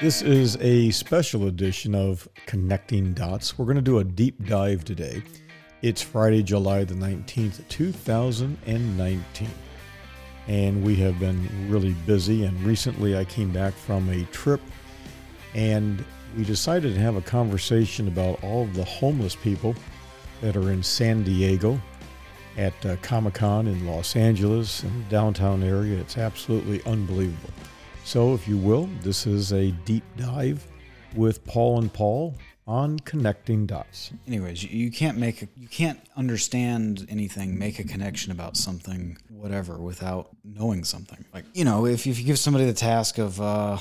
This is a special edition of Connecting Dots. We're going to do a deep dive today. It's Friday, July the 19th, 2019. And we have been really busy. And recently I came back from a trip and we decided to have a conversation about all of the homeless people that are in San Diego at uh, Comic Con in Los Angeles the downtown area. It's absolutely unbelievable. So, if you will, this is a deep dive with Paul and Paul on connecting dots. Anyways, you can't make a, you can't understand anything, make a connection about something, whatever, without knowing something. Like you know, if, if you give somebody the task of uh,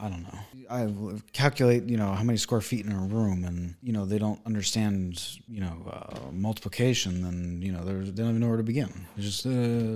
I don't know. I calculate, you know, how many square feet in a room, and you know they don't understand, you know, uh, multiplication. Then you know they don't even know where to begin. Just, uh,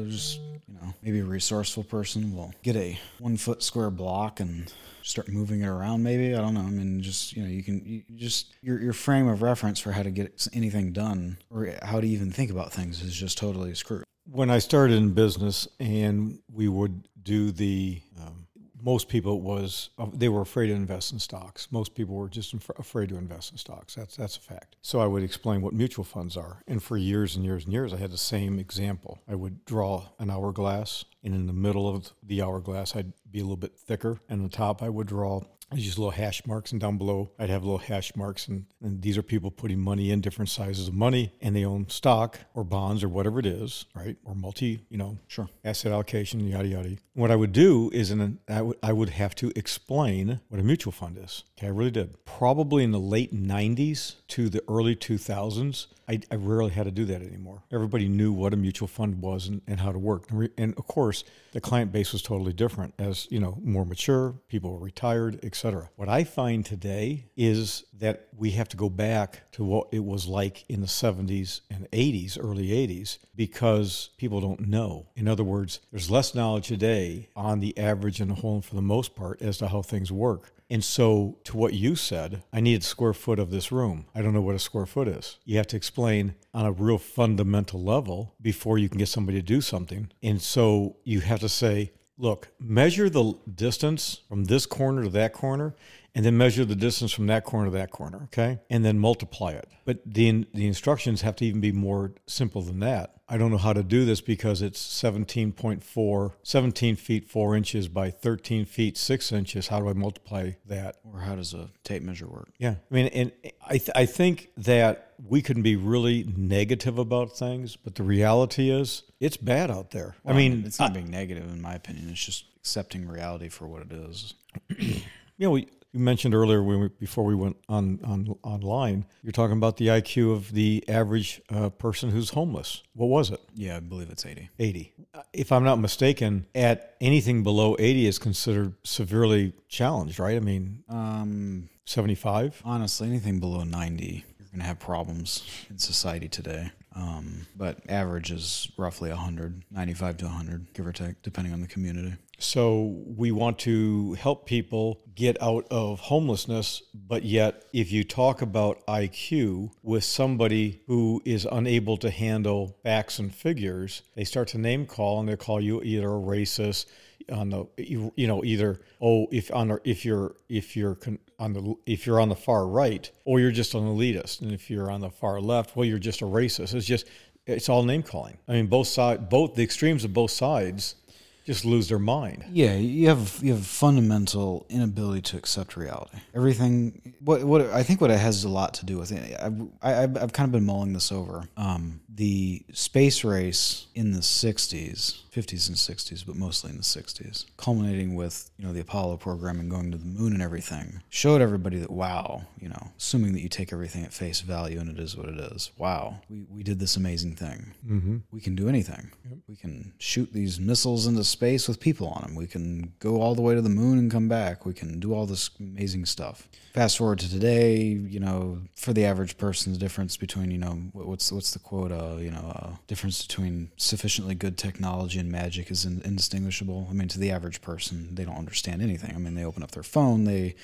just you know, maybe a resourceful person will get a one foot square block and start moving it around. Maybe I don't know. I mean, just you know, you can you just your your frame of reference for how to get anything done or how to even think about things is just totally screwed. When I started in business, and we would do the um, most people was uh, they were afraid to invest in stocks. Most people were just inf- afraid to invest in stocks. That's that's a fact. So I would explain what mutual funds are, and for years and years and years, I had the same example. I would draw an hourglass, and in the middle of the hourglass, I'd be a little bit thicker, and on the top, I would draw just little hash marks, and down below I'd have little hash marks, and, and these are people putting money in different sizes of money, and they own stock or bonds or whatever it is, right? Or multi, you know, Sure. asset allocation, yada yada. What I would do is, in an, I would would have to explain what a mutual fund is. Okay, I really did. Probably in the late '90s to the early 2000s, I, I rarely had to do that anymore. Everybody knew what a mutual fund was and, and how to work. And, re, and of course, the client base was totally different. As you know, more mature people were retired, etc. What I find today is that we have to go back to what it was like in the 70s and 80s, early 80s, because people don't know. In other words, there's less knowledge today on the average and the whole, and for the most part, as to how things work. And so, to what you said, I need a square foot of this room. I don't know what a square foot is. You have to explain on a real fundamental level before you can get somebody to do something. And so, you have to say, look, measure the distance from this corner to that corner, and then measure the distance from that corner to that corner, okay? And then multiply it. But the, the instructions have to even be more simple than that. I don't know how to do this because it's 17.4, 17 feet 4 inches by 13 feet 6 inches. How do I multiply that? Or how does a tape measure work? Yeah. I mean, and I, th- I think that we can be really negative about things, but the reality is it's bad out there. I mean, it's not being negative in my opinion. It's just accepting reality for what it is. you know, we, you mentioned earlier when we, before we went on, on online, you're talking about the IQ of the average uh, person who's homeless. What was it? Yeah, I believe it's 80. 80. If I'm not mistaken, at anything below 80 is considered severely challenged, right? I mean, Um, 75. honestly, anything below 90, you're going to have problems in society today. Um, but average is roughly 100, 95 to 100, give or take, depending on the community. So we want to help people get out of homelessness, but yet if you talk about IQ with somebody who is unable to handle facts and figures, they start to name call and they call you either a racist on the you, know either oh if on the, if you're if you're on the if you're on the far right or you're just an elitist. And if you're on the far left well you're just a racist. It's just it's all name calling. I mean both side both the extremes of both sides just lose their mind. Yeah, you have you have fundamental inability to accept reality. Everything. What what I think what it has a lot to do with it. I, I I've, I've kind of been mulling this over. Um, the space race in the '60s, '50s and '60s, but mostly in the '60s, culminating with you know the Apollo program and going to the moon and everything, showed everybody that wow, you know, assuming that you take everything at face value and it is what it is. Wow, we we did this amazing thing. Mm-hmm. We can do anything. We can shoot these missiles into space with people on them. We can go all the way to the moon and come back. We can do all this amazing stuff. Fast forward to today, you know, for the average person, the difference between, you know, what's what's the quote, uh, you know, uh, difference between sufficiently good technology and magic is in, indistinguishable. I mean, to the average person, they don't understand anything. I mean, they open up their phone, they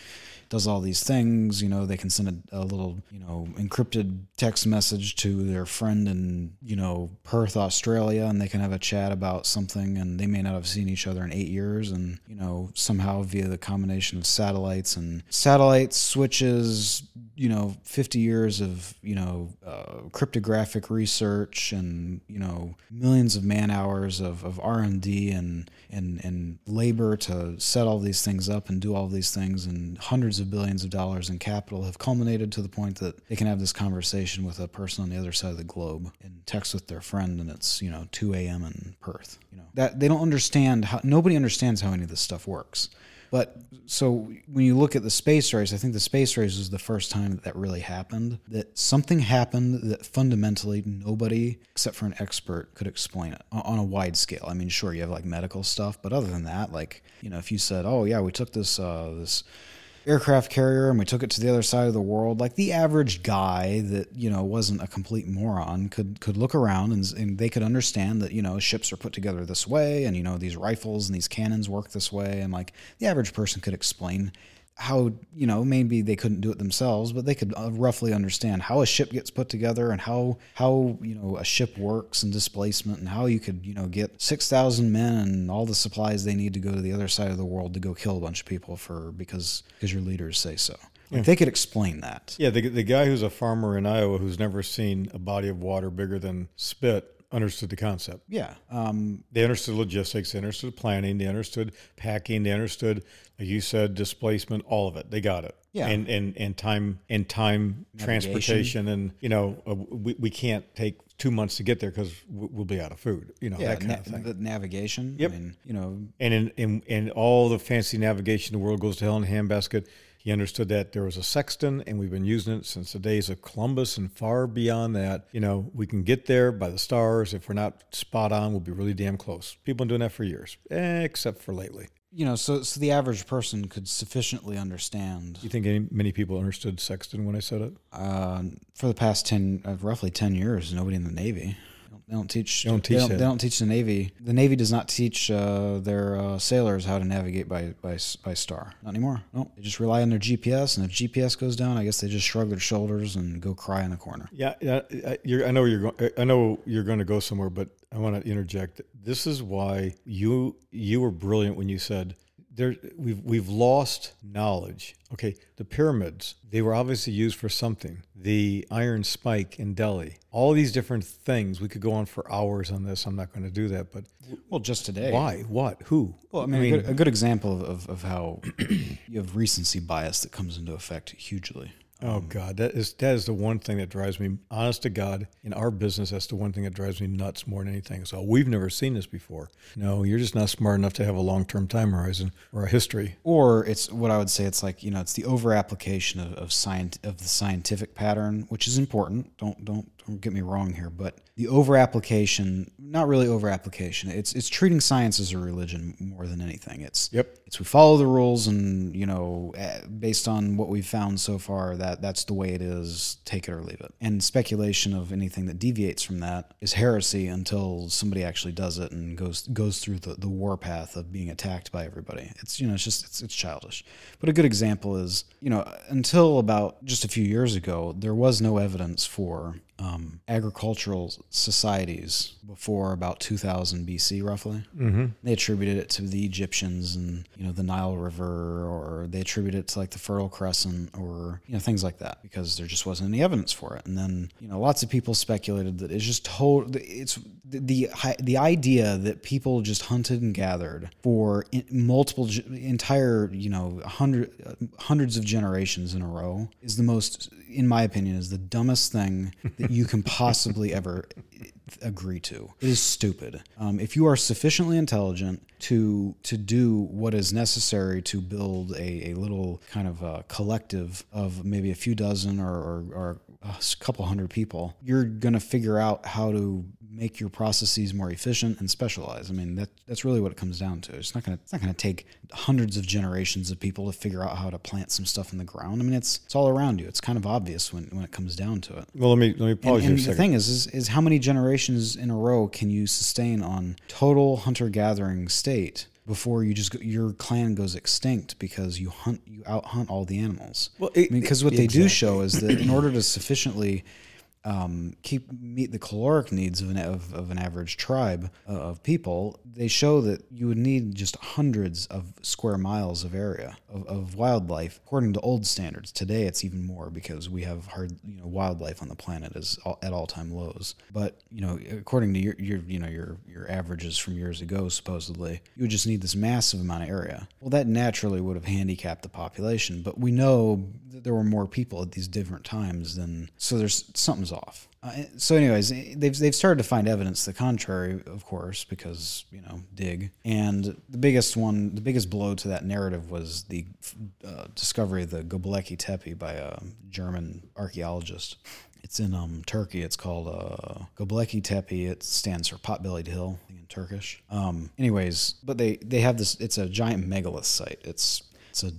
does all these things. You know, they can send a, a little, you know, encrypted text message to their friend in, you know, Perth, Australia, and they can have a chat about something, and they may not have seen each other in eight years, and you know somehow via the combination of satellites and satellite switches, you know, 50 years of you know uh, cryptographic research, and you know millions of man hours of, of R and and and labor to set all these things up and do all these things, and hundreds of billions of dollars in capital have culminated to the point that they can have this conversation with a person on the other side of the globe and text with their friend, and it's you know 2 a.m. in Perth. You know that they don't understand how nobody understands how any of this stuff works. But so when you look at the space race, I think the space race was the first time that, that really happened. That something happened that fundamentally nobody except for an expert could explain it on, a wide scale. I mean, sure, you have like medical stuff, but other than that, like you know, if you said, "Oh yeah, we took this uh, this." Aircraft carrier and we took it to the other side of the world like the average guy that you know wasn't a complete moron could could look around and, and they could understand that you know ships are put together this way and you know these rifles and these cannons work this way. And like the average person could explain how you know maybe they couldn't do it themselves but they could uh, roughly understand how a ship gets put together and how how you know a ship works and displacement and how you could you know get 6000 men and all the supplies they need to go to the other side of the world to go kill a bunch of people for because because your leaders say so. Like they could explain that. Yeah, the, the guy who's a farmer in Iowa who's never seen a body of water bigger than spit understood the concept. yeah um They understood logistics, they understood planning, they understood packing, they understood, like you said, displacement, all of it. They got it. Yeah. And and and time and time transportation, and you know, uh, we we can't take two months to get there because we'll be out of food. You know yeah that kind na- of thing. the navigation Yep. I mean, you know And in, in in all the fancy navigation, the world goes to hell in a handbasket. He understood that there was a sextant, and we've been using it since the days of Columbus and far beyond that. You know, we can get there by the stars. If we're not spot on, we'll be really damn close. People have been doing that for years, eh, except for lately. you know so so the average person could sufficiently understand You think any, many people understood sextant when I said it? uh, for the past 10 uh, roughly 10 years nobody in the navy they don't teach They don't teach they, that. they don't teach the navy the navy does not teach uh, their uh, sailors how to navigate by, by by star not anymore no they just rely on their gps and if gps goes down i guess they just shrug their shoulders and go cry in the corner Yeah, yeah. I- You're, I know you're going. I know you're going to go somewhere, but I want to interject. This is why you you were brilliant when you said there. We've we've lost knowledge. Okay, the pyramids. They were obviously used for something. The iron spike in Delhi. All these different things. We could go on for hours on this. I'm not going to do that. But well just today why? What? Who? well i mean, a, good, a good example of, of how you have recency bias that comes into effect hugely Oh um, God, that is that is the one thing that drives me. Honest to God, in our business, that's the one thing that drives me nuts more than anything. So we've never seen this before. No, you're just not smart enough to have a long term time horizon or a history. or it's what I would say. It's like you know, it's the over application of of, scient- of the scientific pattern, which is important. Don't don't don't get me wrong here, but the over application, not really over application. It's it's treating science as a religion more than anything. It's Yep. it's we follow the rules, and you know, eh, based on what we've found so far, that that's the way it is. Take it or leave it. And speculation of anything that deviates from that is heresy until somebody actually does it and goes goes through the, the war path of being attacked by everybody. It's you know, it's just it's, it's childish. But a good example is you know, until about just a few years ago, there was no evidence for um, agricultural societies before about 2000 BC, roughly. Mm-hmm. They attributed it to the Egyptians and you know the Nile River, or they attributed it to like the Fertile Crescent, or you know things like that, because there just wasn't any evidence for it. And then you know lots of people speculated that it's just told. It's the the, the idea that people just hunted and gathered for in, multiple entire you know hundred hundreds of generations in a row is the most in my opinion is the dumbest thing that you can possibly ever agree to. It is stupid. Um, if you are sufficiently intelligent to to do what is necessary to build a, a little kind of a collective of maybe a few dozen or, or, or a couple hundred people you're going to figure out how to make your processes more efficient and specialize. I mean, that that's really what it comes down to. It's not gonna it's not gonna take hundreds of generations of people to figure out how to plant some stuff in the ground. I mean, it's it's all around you. It's kind of obvious when, when it comes down to it. Well, let me let me pause And, you and the thing is, is, is how many generations in a row can you sustain on total hunter gathering state before you just go, your clan goes extinct because you hunt you out hunt all the animals? Well, it- I mean, because what they do show is that in order to sufficiently um, keep meet the caloric needs of an of, of an average tribe uh, of people, they show that you would need just hundreds of square miles of area of, of wildlife according to old standards. Today, it's even more because we have hard you know wildlife on the planet is all, at all time lows. But you know, according to your, your you know your your averages from years ago, supposedly, you would just need this massive amount of area. Well, that naturally would have handicapped the population, but we know that there were more people at these different times than so. There's off. Uh, so, anyways, they've they've started to find evidence to the contrary, of course, because you know dig. And the biggest one, the biggest blow to that narrative was the uh, discovery of the Göbekli Tepe by a German archaeologist. It's in um, Turkey. It's called uh, Göbekli Tepe. It stands for pot-bellied hill in Turkish. Um, anyways, but they they have this. It's a giant megalith site. It's it's a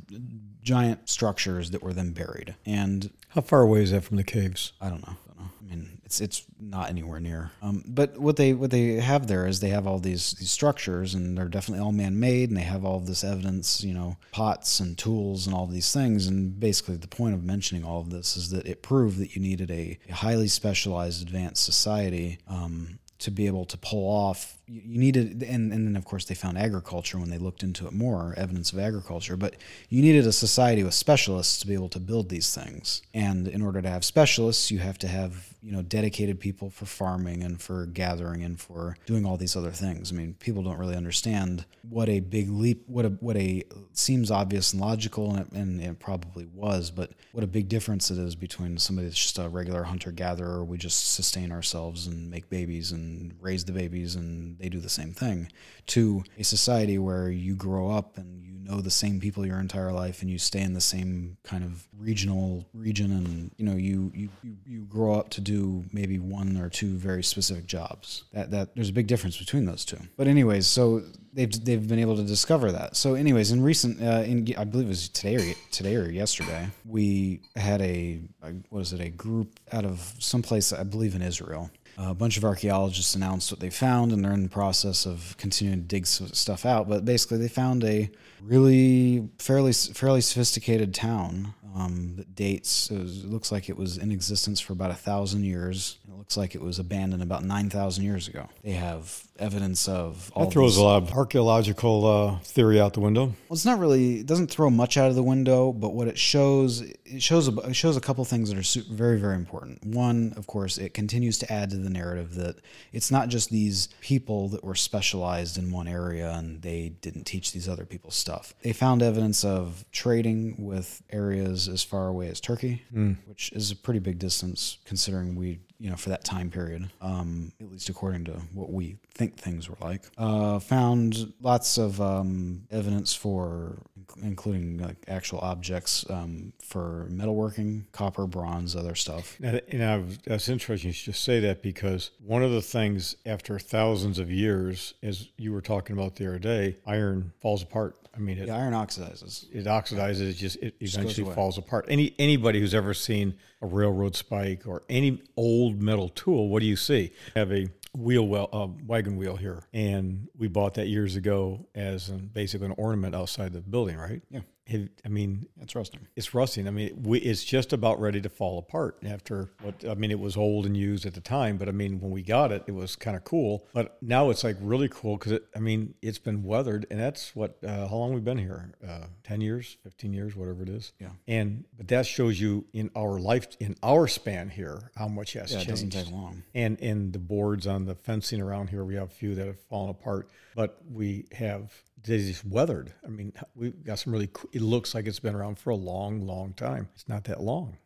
giant structures that were then buried. And How far away is that from the caves? I don't know. I, don't know. I mean, it's it's not anywhere near. Um, but what they what they have there is they have all these these structures, and they're definitely all man made, and they have all of this evidence, you know, pots and tools and all these things. And basically, the point of mentioning all of this is that it proved that you needed a, a highly specialized, advanced society. Um, to be able to pull off you, you needed and, and then of course they found agriculture when they looked into it more evidence of agriculture but you needed a society with specialists to be able to build these things. And in order to have specialists you have to have you know dedicated people for farming and for gathering and for doing all these other things. I mean people don't really understand what a big leap what a what a seems obvious and logical and it, and it probably was but what a big difference it is between somebody that's just a regular hunter gatherer we just sustain ourselves and make babies and raise the babies and they do the same thing to a society where you grow up and you know the same people your entire life and you stay in the same kind of regional region and you know you you you, grow up to do maybe one or two very specific jobs. That that there's a big difference between those two. But anyways so they've they've been able to discover that. So anyways in recent uh, in I believe it was today or today or yesterday we had a, a what is it a group out of someplace I believe in Israel a bunch of archaeologists announced what they found, and they're in the process of continuing to dig stuff out. But basically, they found a really fairly fairly sophisticated town um, that dates. It, was, it, looks like it was in existence for about a thousand years. It looks like it was abandoned about nine thousand years ago. They have evidence of all. That throws a lot of archaeological uh, theory out the window. Well, it's not really. It doesn't throw much out of the window, but what it shows, it shows a, it shows a couple things that are very very important. One, of course, it continues to add to the narrative that it's not just these people that were specialized in one area and they didn't teach these other people stuff. They found evidence of trading with areas as far away as Turkey, mm. which is a pretty big distance considering we you know, for that time period, um, at least according to what we think things were like. Uh, found lots of um, evidence for, including like actual objects um, for metalworking, copper, bronze, other stuff. And, and that's interesting you should just say that because one of the things after thousands of years, as you were talking about the other day, iron falls apart. I mean, it, yeah, iron oxidizes. It oxidizes. It just it eventually falls apart. Any anybody who's ever seen a railroad spike or any old metal tool, what do you see? Have a wheel well uh, wagon wheel here, and we bought that years ago as an, basically an ornament outside the building, right? Yeah. I mean, it's rusting. It's rusting. I mean, we, it's just about ready to fall apart after what I mean. It was old and used at the time, but I mean, when we got it, it was kind of cool. But now it's like really cool because I mean, it's been weathered, and that's what uh, how long we've been here? Uh, Ten years, fifteen years, whatever it is. Yeah. And but that shows you in our life, in our span here, how much has yeah, changed. It doesn't take long. And and the boards on the fencing around here, we have a few that have fallen apart, but we have just weathered. I mean, we've got some really. It looks like it's been around for a long, long time. It's not that long.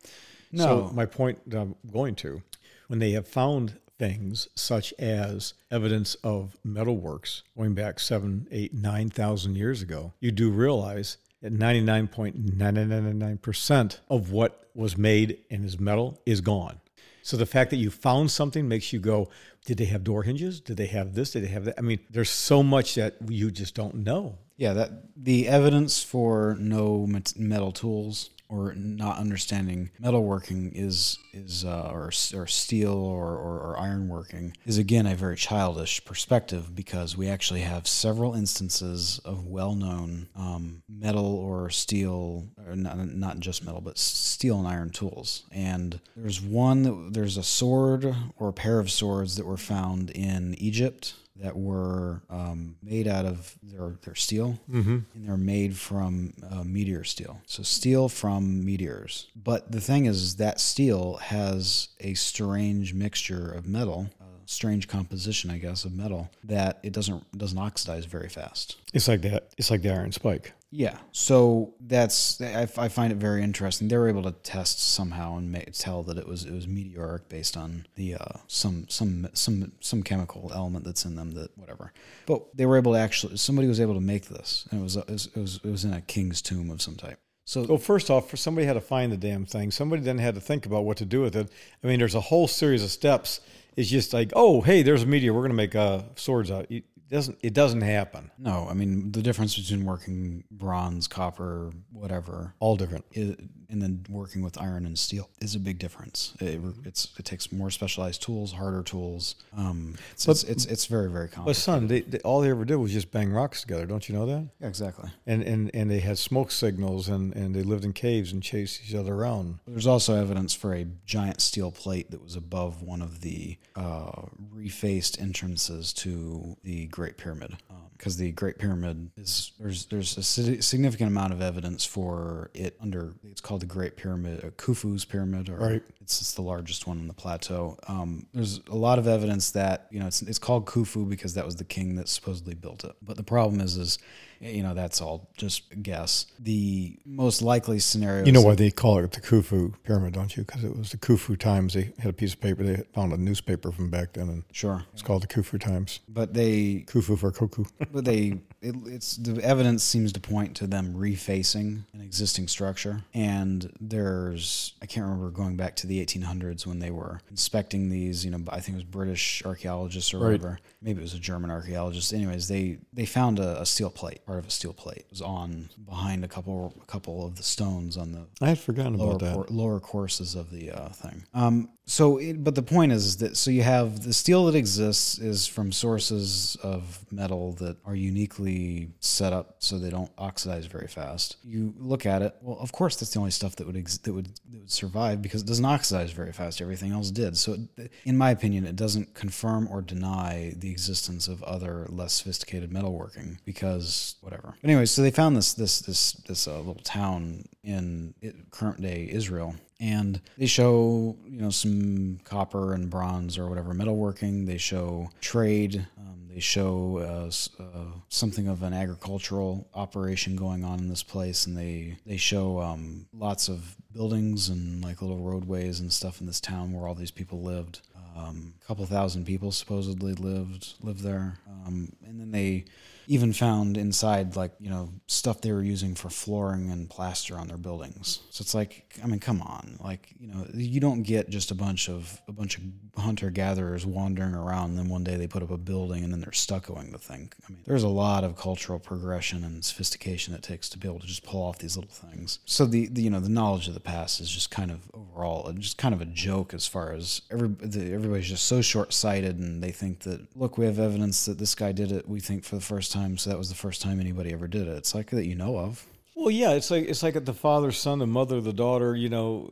No. So my point I'm going to, when they have found things such as evidence of metalworks going back seven, eight, nine thousand years ago, you do realize that 99.999% of what was made and is metal is gone. So the fact that you found something makes you go, did they have door hinges? Did they have this? Did they have that? I mean, there's so much that you just don't know. Yeah, that the evidence for no metal tools or not understanding metalworking is is uh, or or steel or, or, or ironworking is again a very childish perspective because we actually have several instances of well-known um, metal or steel, or not, not just metal, but steel and iron tools. And there's one that there's a sword or a pair of swords that were found in Egypt that were um, made out of their, their steel Mm-hmm. and they're made from uh, meteor steel. So steel from meteors. But the thing is, is that steel has a strange mixture of metal, a strange composition, I guess, of metal that it doesn't doesn't oxidize very fast. It's like that. It's like the iron spike. Yeah. So that's I, I find it very interesting. They were able to test somehow and ma- tell that it was it was meteoric based on the uh, some some some some chemical element that's in them that whatever. But they were able to actually somebody was able to make this and it was it was it was, it was in a king's tomb of some type. So Well, first off, for somebody had to find the damn thing. Somebody then had to think about what to do with it. I mean, there's a whole series of steps. It's just like, oh, hey, there's a meteor. We're going to make uh, swords out. It doesn't. It doesn't happen. no, I mean the difference between working bronze, copper, whatever, All different. and then working with iron and steel is a big difference. It, it's it takes more specialized tools, harder tools. Um, it's, it's, it's it's very very But son, they, they, all they ever did was just bang rocks together. Don't you know that? Yeah, exactly. And and and they had smoke signals, and and they lived in caves and chased each other around. There's also evidence for a giant steel plate that was above one of the uh, refaced entrances to the Great Pyramid. Um, Because the Great Pyramid is there's there's a significant amount of evidence for it under it's called the Great Pyramid, uh, Khufu's pyramid, or Right. it's, it's the largest one on the plateau. Um, there's a lot of evidence that you know it's it's called Khufu because that was the king that supposedly built it. But the problem is is you know that's all just a guess. The most likely scenario. You know why they call it the Khufu pyramid, don't you? Because it was the Khufu Times. They had a piece of paper. They found a newspaper from back then, and Sure, it's called the Khufu Times. but they, Khufu for Koku. but they, it, it's the evidence seems to point to them refacing an existing structure. And there's, I can't remember going back to the 1800s when they were inspecting these. You know, I think it was British archaeologists or Right. whatever. Maybe it was a German archaeologist. Anyways, they they found a, a steel plate, part of a steel plate, it was on behind a couple a couple of the stones on the I had forgotten lower about that. cour- lower courses of the uh, thing. Um, so, it, but the point is, that so you have the steel that exists is from sources of metal that are uniquely set up so they don't oxidize very fast. You look at it, well, of course, that's the only stuff that would ex- that would that would survive because it doesn't oxidize very fast. Everything else did. So, it, in my opinion, it doesn't confirm or deny the existence of other less sophisticated metalworking because whatever. Anyway, so they found this this this this uh, little town in current day Israel. And they show, you know, some copper and bronze or whatever metalworking. They show trade. Um, they show uh, uh, something of an agricultural operation going on in this place, and they they show um, lots of buildings and like little roadways and stuff in this town where all these people lived. Um, a couple thousand people supposedly lived lived there, um, and then they even found inside like you know stuff they were using for flooring and plaster on their buildings. So it's like, I mean, come on, like you know, you don't get just a bunch of a bunch of hunter gatherers wandering around, and then one day they put up a building and then they're stuccoing the thing. I mean, there's a lot of cultural progression and sophistication it takes to be able to just pull off these little things. So the, the you know the knowledge of the past is just kind of overall just kind of a joke as far as every the, everybody's just so short sighted and they think that look we have evidence that this guy did it we think for the first time so that was the first time anybody ever did it. It's like that you know of. Well, yeah, it's like it's like the father, son, the mother, the daughter. You know,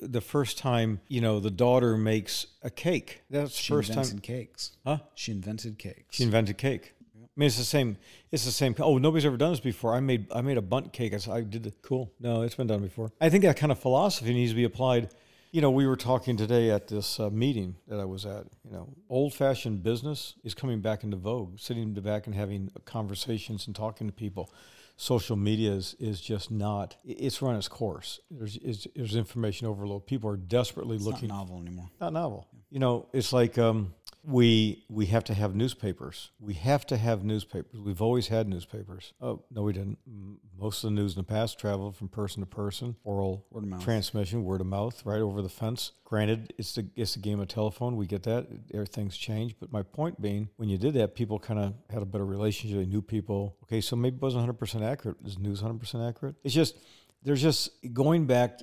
the first time you know the daughter makes a cake. That's She first invented time. cakes. Huh? She invented cakes. She invented cake. I mean, it's the same. It's the same. Oh, nobody's ever done this before. I made I made a Bundt cake. I, I did it. Cool. No, it's been done before. I think that kind of philosophy needs to be applied. You know, we were talking today at this uh, meeting that I was at. You know, old fashioned business is coming back into vogue. Sitting in the back and having conversations and talking to people. Social media is, is just not. It's run its course. There's is, there's information overload. People are desperately it's not looking novel anymore. not novel. You know, it's like um, we we have to have newspapers. We have to have newspapers. We've always had newspapers. Oh no, we didn't. Most of the news in the past traveled from person to person, oral Word of mouth. transmission, word of mouth, right over the fence. Granted, it's the it's a game of telephone. We get that. Everything's changed. But my point being, when you did that, people kind of had a better relationship. They knew people. Okay, so maybe it wasn't 100 percent accurate. Is news 100 percent accurate? It's just there's just going back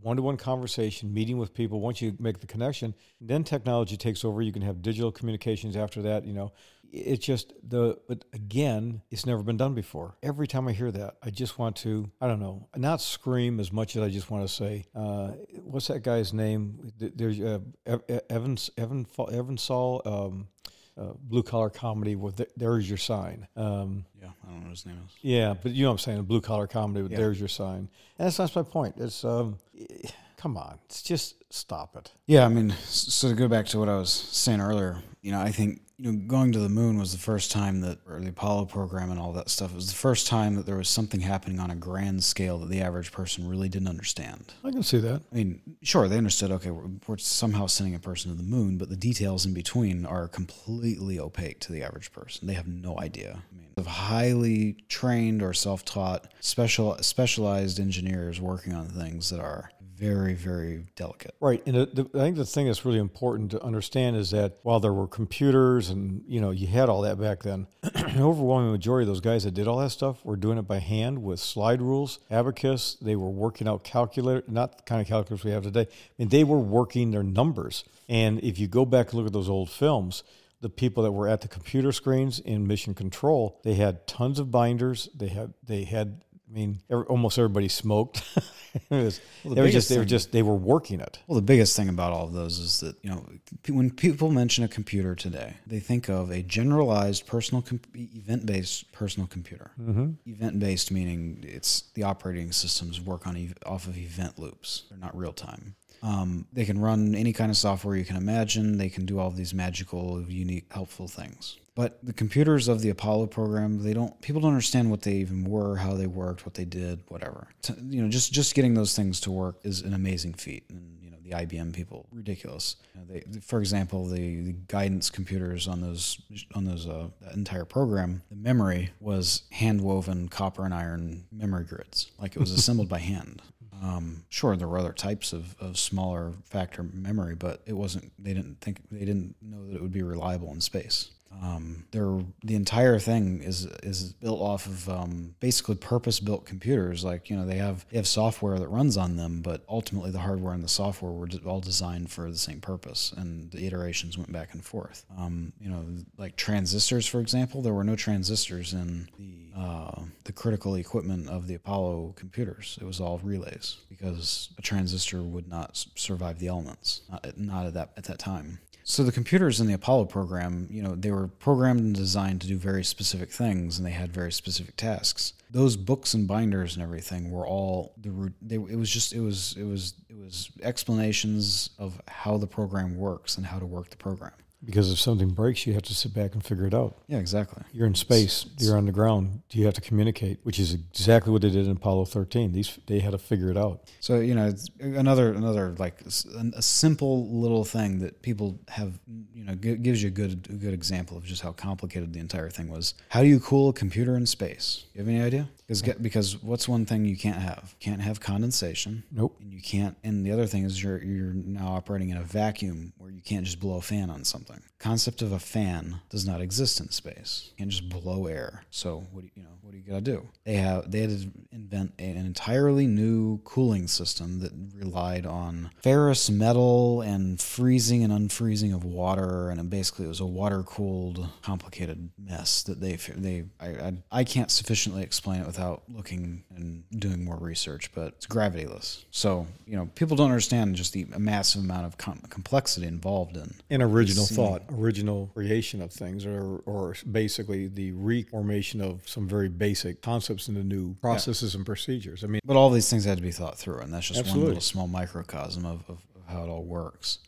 to having one-to-one conversation, meeting with people. Once you make the connection, then technology takes over. You can have digital communications after that. You know, it's just the. But again, it's never been done before. Every time I hear that, I just want to. I don't know, not scream as much as I just want to say, uh, "What's that guy's name?" There's uh, Evans Evan Evan Saul. Um, uh, blue collar comedy with "There's Your Sign." Um, yeah, I don't know what his name is. Yeah, but you know what I'm saying? Blue collar comedy with yeah. "There's Your Sign," and that's that's my point. It's um, come on, it's just stop it. Yeah, I mean, so to go back to what I was saying earlier, you know, I think you know, going to the moon was the first time that, or the Apollo program and all that stuff, it was the first time that there was something happening on a grand scale that the average person really didn't understand. I can see that. I mean, sure, they understood, okay, we're, we're somehow sending a person to the moon, but the details in between are completely opaque to the average person. They have no idea. I mean, of highly trained or self taught, special, specialized engineers working on things that are very, very delicate. Right, and the, the, I think the thing that's really important to understand is that while there were computers and you know you had all that back then, an overwhelming majority of those guys that did all that stuff were doing it by hand with slide rules, abacus. They were working out calculator, not the kind of calculators we have today. I mean, they were working their numbers. And if you go back and look at those old films, the people that were at the computer screens in mission control, they had tons of binders. They had they had I mean, every, almost everybody smoked. It was, well, the they were just they were just they were working it. Well, the biggest thing about all of those is that you know when people mention a computer today, they think of a generalized personal com- event-based personal computer. Mm-hmm. Event-based meaning it's the operating systems work on ev- off of event loops. They're not real time. Um, they can run any kind of software you can imagine. They can do all these magical, unique, helpful things. But the computers of the Apollo program, they don't. People don't understand what they even were, how they worked, what they did, whatever. you know, just just getting those things to work is an amazing feat. And you know, the IBM people, ridiculous. You know, they, for example, the, the, guidance computers on those on those uh, entire program, the memory was hand woven copper and iron memory grids, like it was assembled by hand. Um, sure, there were other types of, of smaller factor memory, but it wasn't. They didn't think they didn't know that it would be reliable in space. Um, they're the entire thing is is built off of um, basically purpose built computers. Like you know they have they have software that runs on them, but ultimately the hardware and the software were all designed for the same purpose, and the iterations went back and forth. Um, you know, like transistors, for example, there were no transistors in the uh, the critical equipment of the Apollo computers. It was all relays because a transistor would not survive the elements, not, not at that at that time. So the computers in the Apollo program, you know, they were programmed and designed to do very specific things, and they had very specific tasks. Those books and binders and everything were all the root. They, it was just it was it was it was explanations of how the program works and how to work the program. Because if something breaks, you have to sit back and figure it out. Yeah, exactly. You're in space. It's, you're on the ground. Do You have to communicate, which is exactly what they did in Apollo 13. These they had to figure it out. So you know, another another like a simple little thing that people have, you know, gives you a good a good example of just how complicated the entire thing was. How do you cool a computer in space? You have any idea? Because because what's one thing you can't have? Can't have condensation. Nope. And you can't. And the other thing is you're you're now operating in a vacuum where you can't just blow a fan on something. Concept of a fan does not exist in space. You can't just blow air. So what do you, you know? What are you gonna do? They have they had to invent an entirely new cooling system that relied on ferrous metal and freezing and unfreezing of water, and basically it was a water cooled, complicated mess that they they I, I I can't sufficiently explain it without looking and doing more research, but it's gravityless. So you know people don't understand just the massive amount of com- complexity involved in an original thought, original creation of things, or or basically the reformation of some very basic concepts into new processes yeah. and procedures. I mean, but all these things had to be thought through, and that's just absolutely. one little small microcosm of, of, of how it all works.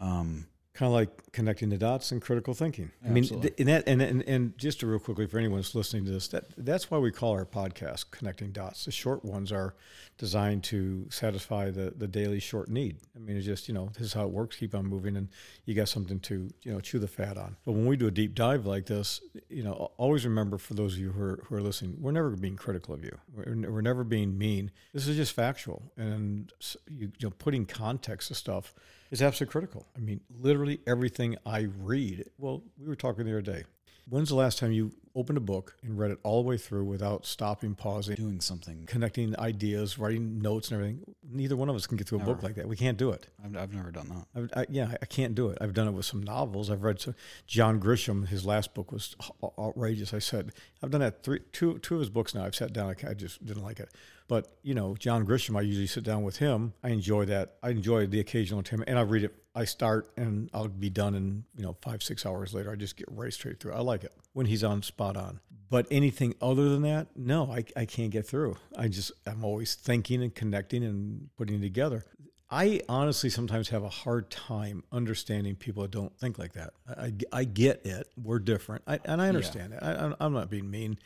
Um, kind of like connecting the dots and critical thinking. I mean, and that, and, and and just to real quickly for anyone that's listening to this, that that's why we call our podcast "Connecting Dots." The short ones are designed to satisfy the the daily short need. I mean, it's just you know this is how it works. Keep on moving, and you got something to you know chew the fat on. But when we do a deep dive like this, you know, always remember for those of you who are who are listening, we're never being critical of you. We're, we're never being mean. This is just factual, and you, you know, putting context to stuff is absolutely critical. I mean, literally everything I read. Well, we were talking the other day. When's the last time you opened a book and read it all the way through without stopping, pausing, Doing something. connecting ideas, writing notes and everything? Neither one of us can get through a book like that. We can't do it. I've, I've never done that. I, I, yeah, I can't do it. I've done it with some novels. I've read some, John Grisham. His last book was outrageous. I said I've done that three, two, two of his books now. I've sat down. I, I just didn't like it. But you know, John Grisham. I usually sit down with him. I enjoy that. I enjoy the occasional time, and I read it. I start and I'll be done in you know five six hours later. I just get right straight through. I like it when he's on spot on. But anything other than that, no, I, I can't get through. I just I'm always thinking and connecting and putting together. I honestly sometimes have a hard time understanding people that don't think like that. I, I, I get it. We're different. I, and I understand it. I, I'm not being mean,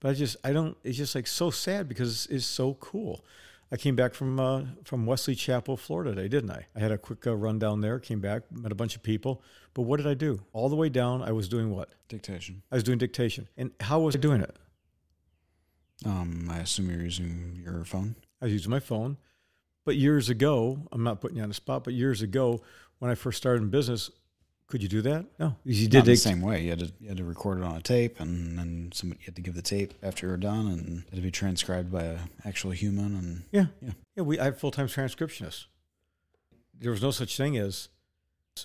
but I just, I don't, it's just like so sad because it's, it's so cool. I came back from uh, from Wesley Chapel, Florida today, didn't I? I had a quick uh, run down there, came back, met a bunch of people. But what did I do? All the way down, I was doing what? Dictation. I was doing dictation. And how was I doing it? Um, I assume you're using your phone. I was using my phone. But years ago, I'm not putting you on the spot, but years ago, when I first started in business, could you do that? No, you did the same way. You had to you had to record it on a tape, and then somebody you had to give the tape after you were done, and it had to be transcribed by an actual human. And Yeah, Yeah. yeah. We I have full time transcriptionists. There was no such thing as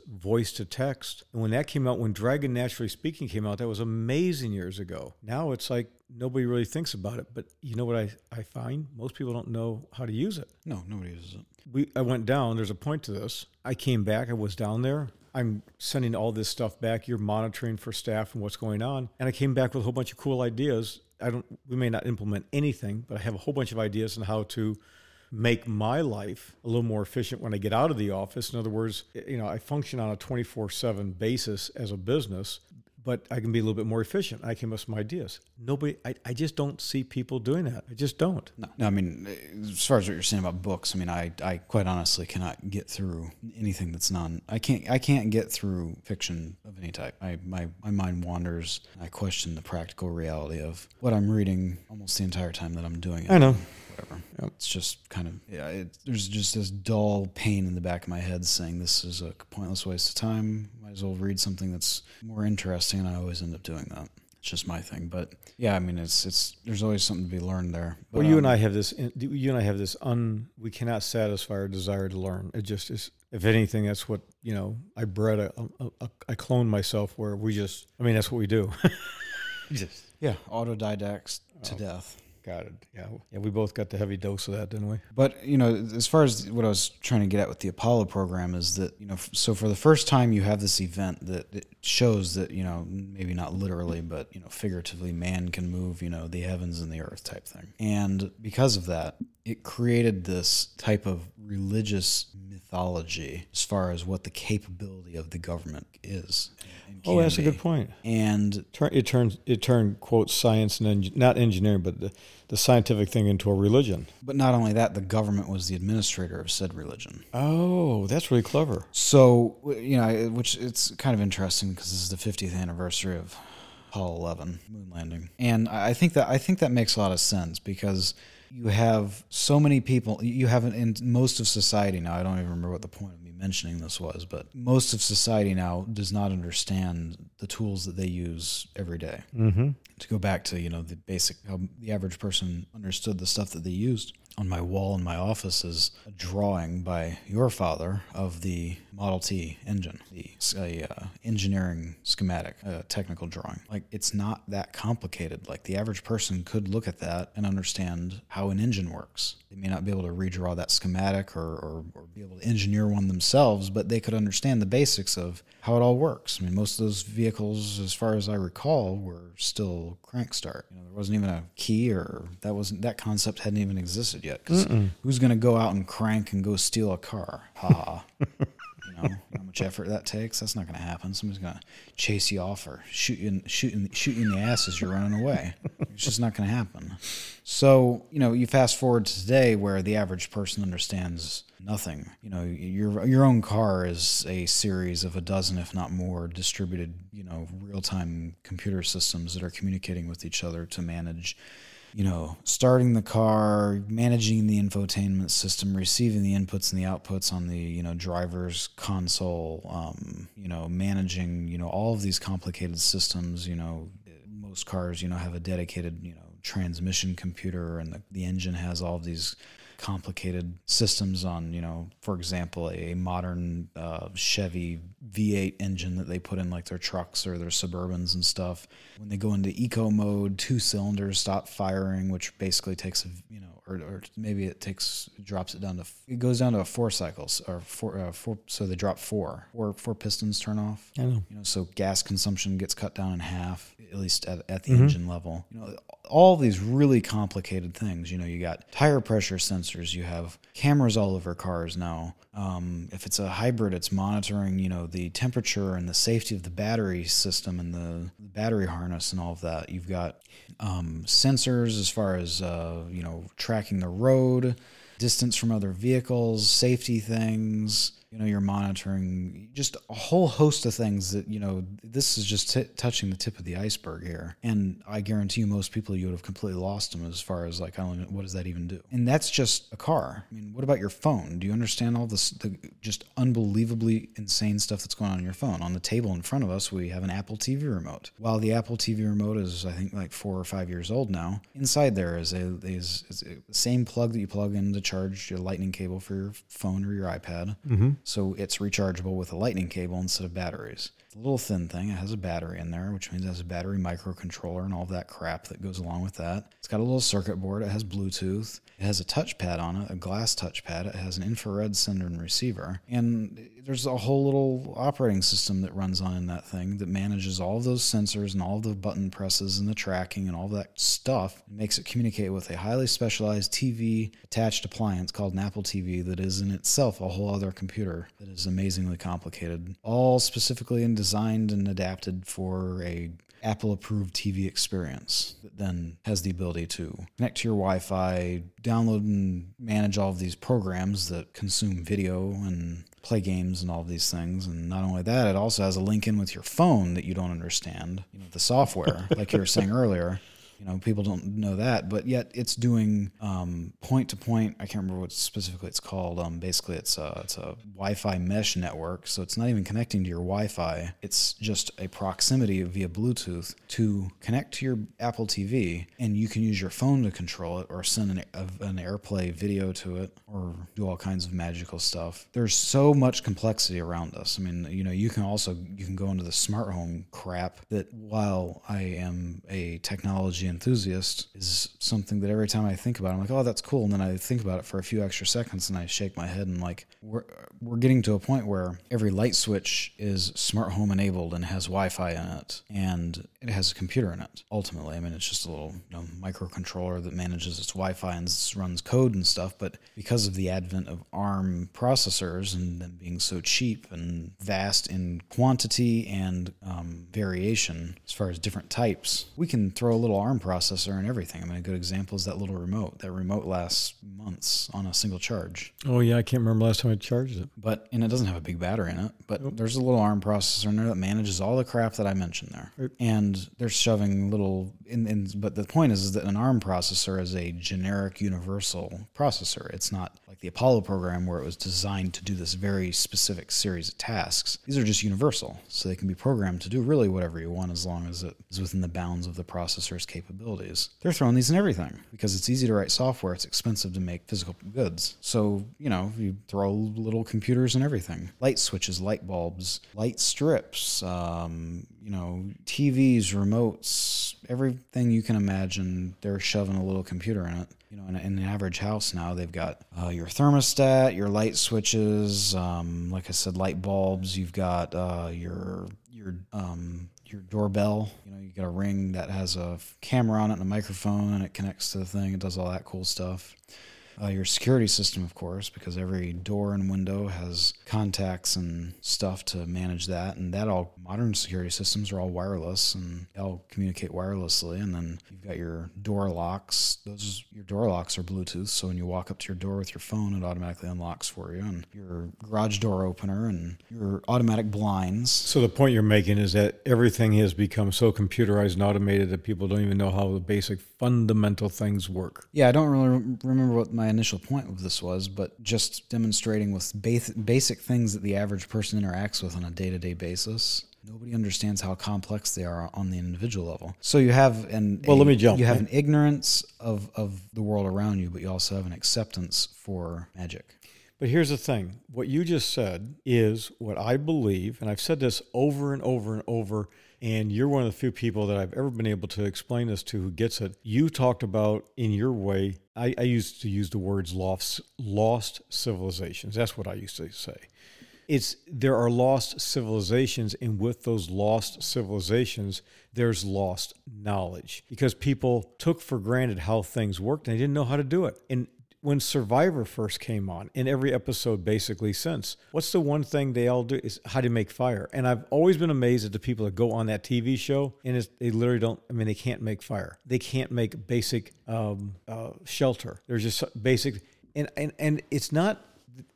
voice to text, and when that came out, when Dragon Naturally Speaking came out, that was amazing years ago. Now it's like nobody really thinks about it. But you know what I I find most people don't know how to use it. no, nobody uses it. we I went down. There's a point to this. I came back. I was down there. I'm sending all this stuff back. You're monitoring for staff and what's going on. And I came back with a whole bunch of cool ideas. I don't. We may not implement anything, but I have a whole bunch of ideas on how to make my life a little more efficient when I get out of the office. In other words, you know, I function on a 24/7 basis as a business, but I can be a little bit more efficient. I came up with some ideas. Nobody, I, I just don't see people doing that. I just don't. No, no, I mean, as far as what you're saying about books, I mean, I, I quite honestly cannot get through anything that's non. I can't, I can't get through fiction of any type. I, my, my mind wanders. I question the practical reality of what I'm reading almost the entire time that I'm doing it. I know. Whatever. Yep. It's just kind of, yeah. It, there's just this dull pain in the back of my head saying this is a pointless waste of time. Might as well read something that's more interesting, and I always end up doing that. It's just my thing, but yeah, I mean, it's it's there's always something to be learned there. But, Well, you and um, I have this. You and I have this. Un. We cannot satisfy our desire to learn. It just is. If anything, that's what you know. I bred a. a, a I cloned myself where we just. I mean, that's what we do. just Yeah, autodidacts to Oh. death. Got it. Yeah. Yeah. We both got the heavy dose of that, didn't we? But you know, as far as what I was trying to get at with the Apollo program is that you know, f- so for the first time you have this event that it shows that you know, maybe not literally, but you know, figuratively, man can move you know the heavens and the earth type thing, and because of that, it created this type of religious mythology as far as what the capability of the government is. Oh, that's a good point. And it turned it turned quote science and eng- not engineering, but the, the scientific thing into a religion. but not only that, the government was the administrator of said religion. Oh, that's really clever. So you know, which it's kind of interesting because this is the 50th anniversary of Apollo 11 moon landing, and I think that I think that makes a lot of sense because you have so many people. You have in most of society now. I don't even remember what the point of mentioning this was, but most of society now does not understand the tools that they use every day Mm-hmm. to go back to you know the basic how the average person understood the stuff that they used on my wall in my office is a drawing by your father of the Model T engine, the a, uh, engineering schematic, a technical drawing. Like it's not that complicated. Like the average person could look at that and understand how an engine works. They may not be able to redraw that schematic or, or, or be able to engineer one themselves, but they could understand the basics of how it all works. I mean, most of those vehicles, as far as I recall, were still crank start. You know, there wasn't even a key, or that wasn't that concept hadn't even existed yet. Because who's going to go out and crank and go steal a car? Ha know how much effort that takes. That's not going to happen. Somebody's going to chase you off or shoot you, in, shoot, in, shoot you in the ass as you're running away. It's just not going to happen. So you know, you fast forward to today, where the average person understands nothing. You know, your your own car is a series of a dozen, if not more, distributed, you know, real time computer systems that are communicating with each other to manage you know, starting the car, managing the infotainment system, receiving the inputs and the outputs on the, you know, driver's console, um, you know, managing, you know, all of these complicated systems, you know, most cars, you know, have a dedicated, you know, transmission computer and the, the engine has all of these complicated systems on, you know, for example, a modern uh, Chevy V8 engine that they put in like their trucks or their Suburbans and stuff. When they go into eco mode, two cylinders stop firing, which basically takes a, you know, or, or maybe it takes drops it down to it goes down to four cycles or four, uh, four so they drop four four four pistons turn off. I know. You know, so gas consumption gets cut down in half, at least at, at the engine level. You know, all these really complicated things. You know, you got tire pressure sensors, you have cameras all over cars now. Um, if it's a hybrid, it's monitoring, you know, the temperature and the safety of the battery system and the, battery harness and all of that. You've got um, sensors as far as, uh, you know, tracking the road, distance from other vehicles, safety things. You know, you're monitoring just a whole host of things that, you know, this is just t- touching the tip of the iceberg here. And I guarantee you, most people, you would have completely lost them as far as like, know, what does that even do? And that's just a car. I mean, what about your phone? Do you understand all this, the just unbelievably insane stuff that's going on in your phone? On the table in front of us, we have an Apple TV remote. While the Apple TV remote is, I think, like four or five years old now, inside there is a, is, is a the same plug that you plug in to charge your lightning cable for your phone or your iPad. Mm-hmm. So it's rechargeable with a lightning cable instead of batteries. A little thin thing. It has a battery in there, which means it has a battery microcontroller and all that crap that goes along with that. It's got a little circuit board. It has Bluetooth. It has a touchpad on it, a glass touchpad. It has an infrared sender and receiver. And there's a whole little operating system that runs on in that thing that manages all of those sensors and all of the button presses and the tracking and all that stuff. It makes it communicate with a highly specialized TV attached appliance called an Apple TV that is in itself a whole other computer that is amazingly complicated, all specifically and designed and adapted for a Apple approved TV experience that then has the ability to connect to your Wi Fi, download and manage all of these programs that consume video and play games and all of these things. And not only that, it also has a link in with your phone that you don't understand, you know, the software, like you were saying earlier. You know, people don't know that, but yet it's doing point to point. I can't remember what specifically it's called. Um, basically, it's a it's a Wi-Fi mesh network, so it's not even connecting to your Wi-Fi. It's just a proximity via Bluetooth to connect to your Apple TV, and you can use your phone to control it, or send an, an AirPlay video to it, or do all kinds of magical stuff. There's so much complexity around us. I mean, you know, you can also you can go into the smart home crap that while I am a technology enthusiast is something that every time I think about it, I'm like, oh, that's cool. And then I think about it for a few extra seconds and I shake my head and like, we're, we're getting to a point where every light switch is smart home enabled and has Wi Fi in it and it has a computer in it. Ultimately, I mean, it's just a little you know, microcontroller that manages its Wi Fi and runs code and stuff. But because of the advent of ARM processors and them being so cheap and vast in quantity and um, variation as far as different types, we can throw a little ARM processor and everything. I mean, a good example is that little remote. That remote lasts months on a single charge. Oh yeah, I can't remember last time I charged it. But and it doesn't have a big battery in it. But there's a little ARM processor in there that manages all the crap that I mentioned there. And they're shoving little in, in but the point is, is that an ARM processor is a generic universal processor. It's not like the Apollo program where it was designed to do this very specific series of tasks. These are just universal, so they can be programmed to do really whatever you want as long as it is within the bounds of the processor's capabilities. They're throwing these in everything because it's easy to write software, it's expensive to make physical goods. So, you know, you throw little computers and everything light switches, light bulbs, light strips, um, you know, TVs, remotes, everything you can imagine, they're shoving a little computer in it. You know, in, in an average house now, they've got uh, your thermostat, your light switches, um, like I said, light bulbs. You've got uh, your your um, your doorbell. You know, you got a ring that has a camera on it and a microphone, and it connects to the thing. It does all that cool stuff. Uh, your security system, of course, because every door and window has contacts and stuff to manage that, and that all modern security systems are all wireless and they all communicate wirelessly. And then you've got your door locks. Those your door locks are Bluetooth, so when you walk up to your door with your phone, it automatically unlocks for you. And your garage door opener and your automatic blinds. So the point you're making is that everything has become so computerized and automated that people don't even know how the basic fundamental things work. Yeah, I don't really remember what my initial point of this was, but just demonstrating with basic things that the average person interacts with on a day to day basis. Nobody understands how complex they are on the individual level. So you have an well, a, let me jump. You have an ignorance of of the world around you, but you also have an acceptance for magic. But here's the thing: what you just said is what I believe, and I've said this over and over and over and you're one of the few people that I've ever been able to explain this to who gets it. You talked about in your way, I, I used to use the words lost, lost civilizations. That's what I used to say. It's there are lost civilizations, and with those lost civilizations, there's lost knowledge because people took for granted how things worked and they didn't know how to do it. And when Survivor first came on, in every episode basically since, what's the one thing they all do is how to make fire. And I've always been amazed at the people that go on that TV show and they literally don't, I mean, they can't make fire. They can't make basic um, uh, shelter. They're just basic. And, and, and it's not,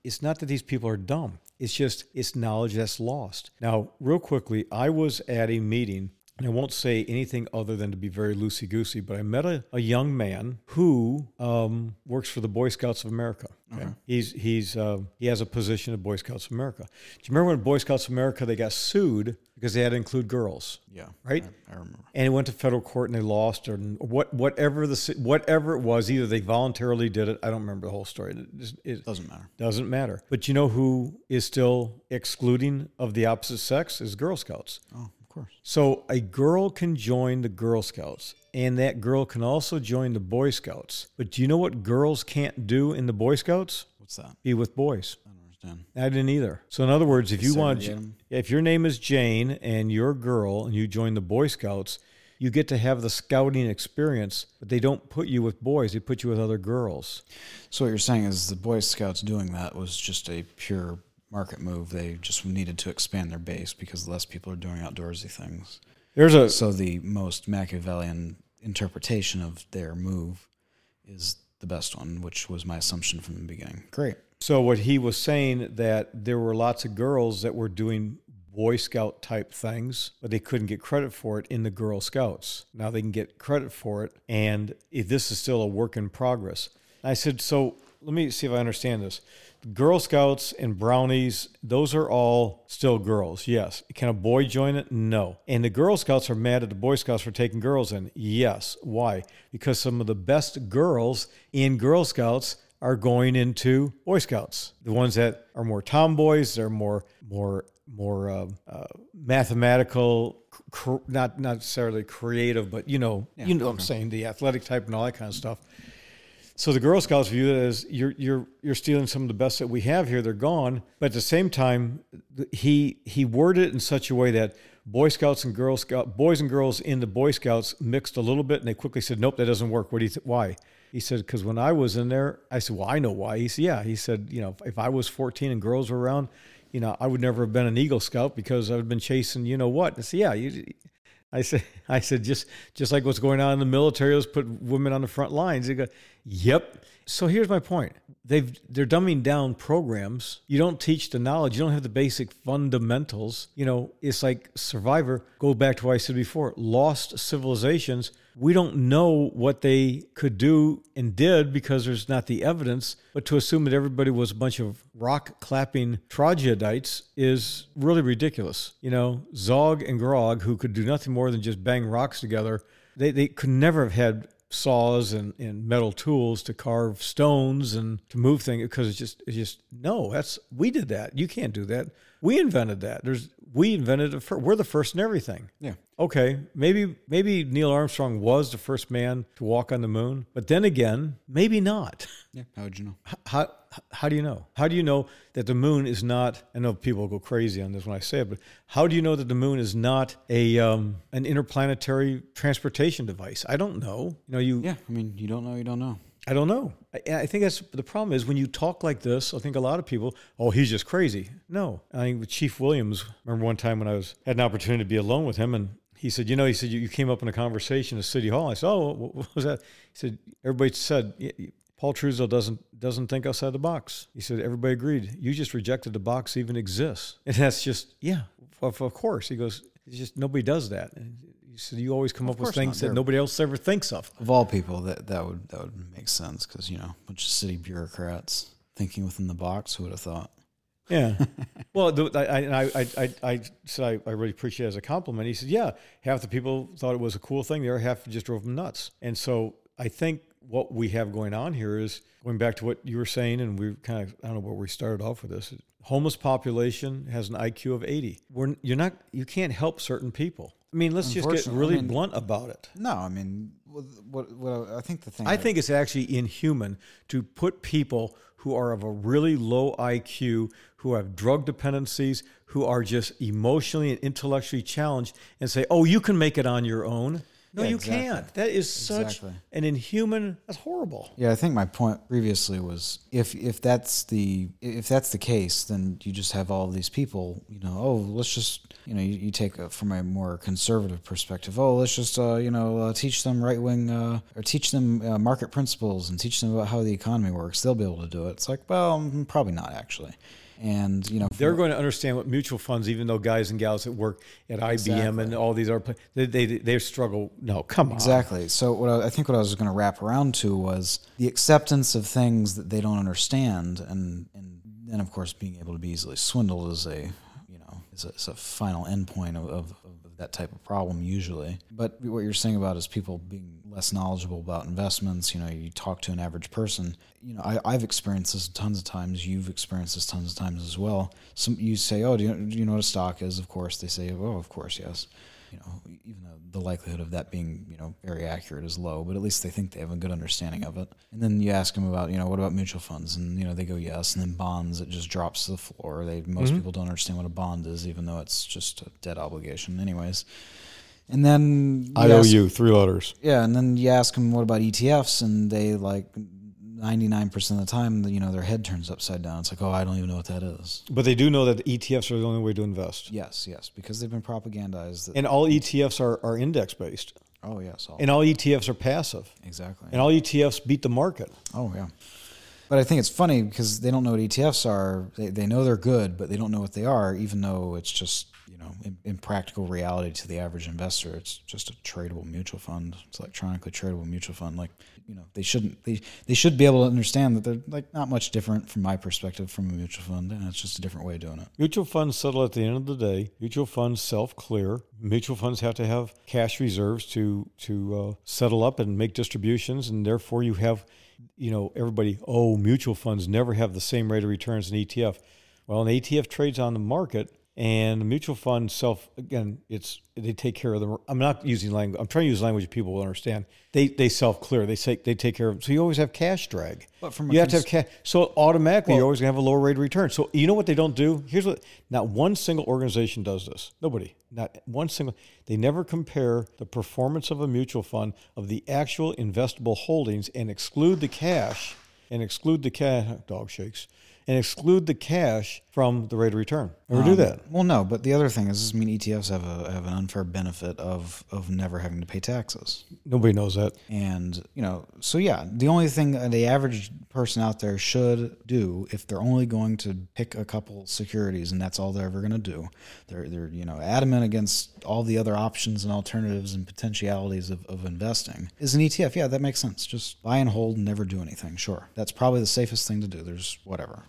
it's not that these people are dumb. It's just, it's knowledge that's lost. Now, real quickly, I was at a meeting I won't say anything other than to be very loosey goosey, but I met a, a young man who um, works for the Boy Scouts of America. Okay? Uh-huh. He's he's uh, he has a position at Boy Scouts of America. Do you remember when Boy Scouts of America they got sued because they had to include girls? Yeah, right. I, I remember. And it went to federal court and they lost, or what whatever the whatever it was, either they voluntarily did it. I don't remember the whole story. It, it doesn't matter. Doesn't matter. But you know who is still excluding of the opposite sex is Girl Scouts. Oh course. So a girl can join the Girl Scouts, and that girl can also join the Boy Scouts. But do you know what girls can't do in the Boy Scouts? What's that? Be with boys. I don't understand. I didn't either. So in other words, if you want, if your name is Jane and you're a girl and you join the Boy Scouts, you get to have the scouting experience, but they don't put you with boys; they put you with other girls. So what you're saying is the Boy Scouts doing that was just a pure market move. They just needed to expand their base because less people are doing outdoorsy things. There's a so the most Machiavellian interpretation of their move is the best one, which was my assumption from the beginning. Great. So what he was saying that there were lots of girls that were doing Boy Scout type things, but they couldn't get credit for it in the Girl Scouts. Now they can get credit for it, and this is still a work in progress. I said, so let me see if I understand this. Girl Scouts and Brownies, those are all still girls. Yes. Can a boy join it? No. And the Girl Scouts are mad at the Boy Scouts for taking girls in. Yes. Why? Because some of the best girls in Girl Scouts are going into Boy Scouts. The ones that are more tomboys, they're more more more uh, uh, mathematical, cr- not not necessarily creative, but you know, yeah, you know what I'm saying, the athletic type and all that kind of stuff. So the Girl Scouts view it as you're you're you're stealing some of the best that we have here. They're gone, but at the same time, he he worded it in such a way that Boy Scouts and Girl Scout boys and girls in the Boy Scouts mixed a little bit, and they quickly said, "Nope, that doesn't work." What do you why? He said, "Because when I was in there, I said, well, I know why." He said, "Yeah." He said, "You know, if I was 14 and girls were around, you know, I would never have been an Eagle Scout because I would have been chasing, you know what?" I said, "Yeah, you." I said, I said, just just like what's going on in the military, let's put women on the front lines. They go, Yep. So here's my point. They've they're dumbing down programs. You don't teach the knowledge. You don't have the basic fundamentals. You know, it's like Survivor. Go back to what I said before. Lost civilizations. We don't know what they could do and did because there's not the evidence. But to assume that everybody was a bunch of rock clapping troglodytes is really ridiculous. You know, Zog and Grog, who could do nothing more than just bang rocks together, they, they could never have had saws and, and metal tools to carve stones and to move things because it's just it's just no that's we did that you can't do that we invented that there's we invented it we're the first in everything yeah okay maybe maybe neil armstrong was the first man to walk on the moon but then again maybe not yeah how would you know how how do you know? How do you know that the moon is not? I know people go crazy on this when I say it, but how do you know that the moon is not a um, an interplanetary transportation device? I don't know. You know, you. Yeah, I mean, you don't know, you don't know. I don't know. I, I think that's the problem is when you talk like this, I think a lot of people, oh, he's just crazy. No. I think with Chief Williams, remember one time when I was had an opportunity to be alone with him and he said, you know, he said, you, you came up in a conversation at City Hall. I said, oh, what, was that? He said, everybody said, Paul Truesdell doesn't doesn't think outside the box. He said everybody agreed. You just rejected the box even exists, and that's just yeah, of, of course. He goes, it's just nobody does that. Said you always come up with things that nobody else ever thinks of. Of all people, that that would that would make sense because you know, a bunch of city bureaucrats thinking within the box. Who would have thought? Yeah. well, the, I, I, I, I, I said I, I really appreciate it as a compliment. He said, yeah, half the people thought it was a cool thing. The other half just drove them nuts. And so I think what we have going on here is going back to what you were saying, and we kind of I don't know where we started off with this. Homeless population has an IQ of 80. We're you're not you can't help certain people. I mean, let's just get really I mean- blunt about it. No, I mean, what, what, what I think the thing I that- think it's actually inhuman to put people who are of a really low IQ, who have drug dependencies, who are just emotionally and intellectually challenged, and say, "Oh, you can make it on your own." No, Yeah, you exactly. can't. That is such Exactly. an inhuman. That's horrible. Yeah, I think my point previously was if if that's the if that's the case, then you just have all these people. You know, oh, let's just you know you, you take a, from a more conservative perspective. Oh, let's just uh, you know uh, teach them right wing uh, or teach them uh, market principles and teach them about how the economy works. They'll be able to do it. It's like, well, mm, probably not actually. And you know, They're going to understand what mutual funds, even though guys and gals that work at IBM and all these other places, they, they, they struggle. No, come on. Exactly. So what I, I think what I was going to wrap around to was the acceptance of things that they don't understand, and and then of course being able to be easily swindled is a you know is a, is a final endpoint of, of, of that type of problem usually. But what you're saying about is people being less knowledgeable about investments. You know, you talk to an average person. You know, I, I've experienced this tons of times. You've experienced this tons of times as well. Some you say, "Oh, do you, do you know what a stock is?" Of course, they say, "Oh, of course, yes." You know, even though the likelihood of that being, you know, very accurate is low, but at least they think they have a good understanding of it. And then you ask them about, you know, what about mutual funds? And, you know, they go, yes. And then bonds, it just drops to the floor. They, most mm-hmm. people don't understand what a bond is, even though it's just a debt obligation anyways. And then I owe ask- you three letters. yeah, and then you ask them what about ETFs, and they like ninety nine percent of the time, you know, their head turns upside down. It's like, oh, I don't even know what that is. But they do know that ETFs are the only way to invest. Yes, yes, because they've been propagandized. That, And all ETFs are, are index based. oh yes, all, And all ETFs are passive. exactly. And all ETFs beat the market. Oh yeah. But I think it's funny because they don't know what ETFs are. They, they know they're good, but they don't know what they are, even though it's just, you know, in, in practical reality to the average investor, it's just a tradable mutual fund. It's electronically tradable mutual fund. Like, you know, they shouldn't they they should be able to understand that they're like not much different from my perspective from a mutual fund, and it's just a different way of doing it. Mutual funds settle at the end of the day. Mutual funds self clear. Mutual funds have to have cash reserves to to uh, settle up and make distributions, and therefore you have, you know, everybody. Oh, mutual funds never have the same rate of returns an ETF. Well, an ETF trades on the market, and the mutual fund self again, it's they take care of them. I'm not using language. I'm trying to use language people will understand. They they self clear. They say they take care of. So you always have cash drag. But from you have to have cash. So automatically, you're always going to have a lower rate of return. So you know what they don't do? Here's what: not one single organization does this. Nobody. Not one single. They never compare the performance of a mutual fund of the actual investable holdings and exclude the cash and exclude the cash. Dog shakes. And exclude the cash from the rate of return. Never do um, that. Well, no, but the other thing is, I mean, ETFs have a have an unfair benefit of of never having to pay taxes. Nobody knows that. And, you know, so yeah, the only thing the average person out there should do if they're only going to pick a couple securities and that's all they're ever going to do, they're, they're, you know, adamant against all the other options and alternatives and potentialities of, of investing is an ETF. Yeah, that makes sense. Just buy and hold and never do anything. Sure. That's probably the safest thing to do. There's whatever.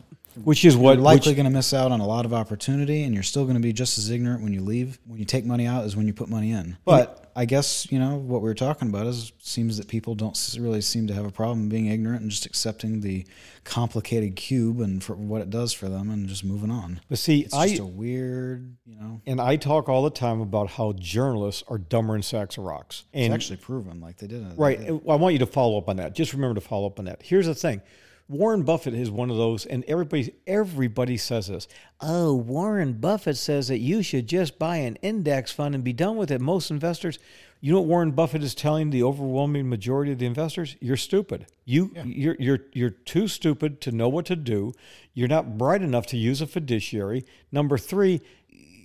Which is what You're likely going to miss out on a lot of opportunity, and you're still going to be just as ignorant when you leave. When you take money out, is when you put money in. But I guess you know what we were talking about is seems that people don't really seem to have a problem being ignorant and just accepting the complicated cube and for what it does for them, and just moving on. But see, It's I just a weird, you know. and I talk all the time about how journalists are dumber than sacks of rocks. It's And actually proven, like they did. it. Right. and I want you to follow up on that. Just remember to follow up on that. Here's the thing Warren Buffett is one of those, and everybody everybody says this. Oh, Warren Buffett says that you should just buy an index fund and be done with it. Most investors, you know what Warren Buffett is telling the overwhelming majority of the investors? You're stupid. You yeah. you're you're you're too stupid to know what to do. You're not bright enough to use a fiduciary. Number three,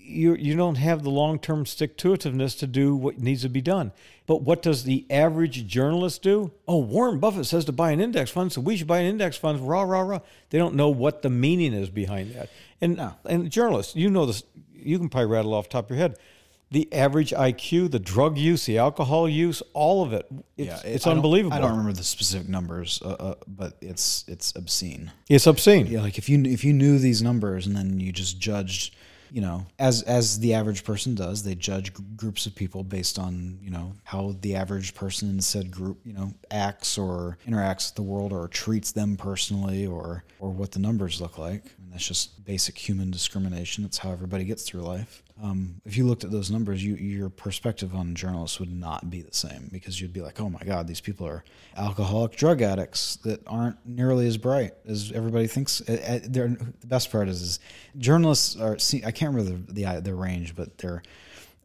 you you don't have the long term stick to itiveness to do what needs to be done. But what does the average journalist do? Oh, Warren Buffett says to buy an index fund, so we should buy an index fund. Rah rah rah. They don't know what the meaning is behind that. And no. and journalists, you know this. You can probably rattle off top of your head. The average IQ, the drug use, the alcohol use, all of it. It's, yeah, it, it's I unbelievable. I don't remember the specific numbers, uh, uh, but it's it's obscene. It's obscene. Yeah, like if you if you knew these numbers and then you just judged you know, as as the average person does, they judge g- groups of people based on you know how the average person in said group you know acts or interacts with the world or treats them personally or or what the numbers look like. And that's just basic human discrimination. That's how everybody gets through life. Um, if you looked at those numbers, you, your perspective on journalists would not be the same because you'd be like, oh my God, these people are alcoholic drug addicts that aren't nearly as bright as everybody thinks. They're, the best part is, is journalists are, see, I can't remember the, the, the range, but they're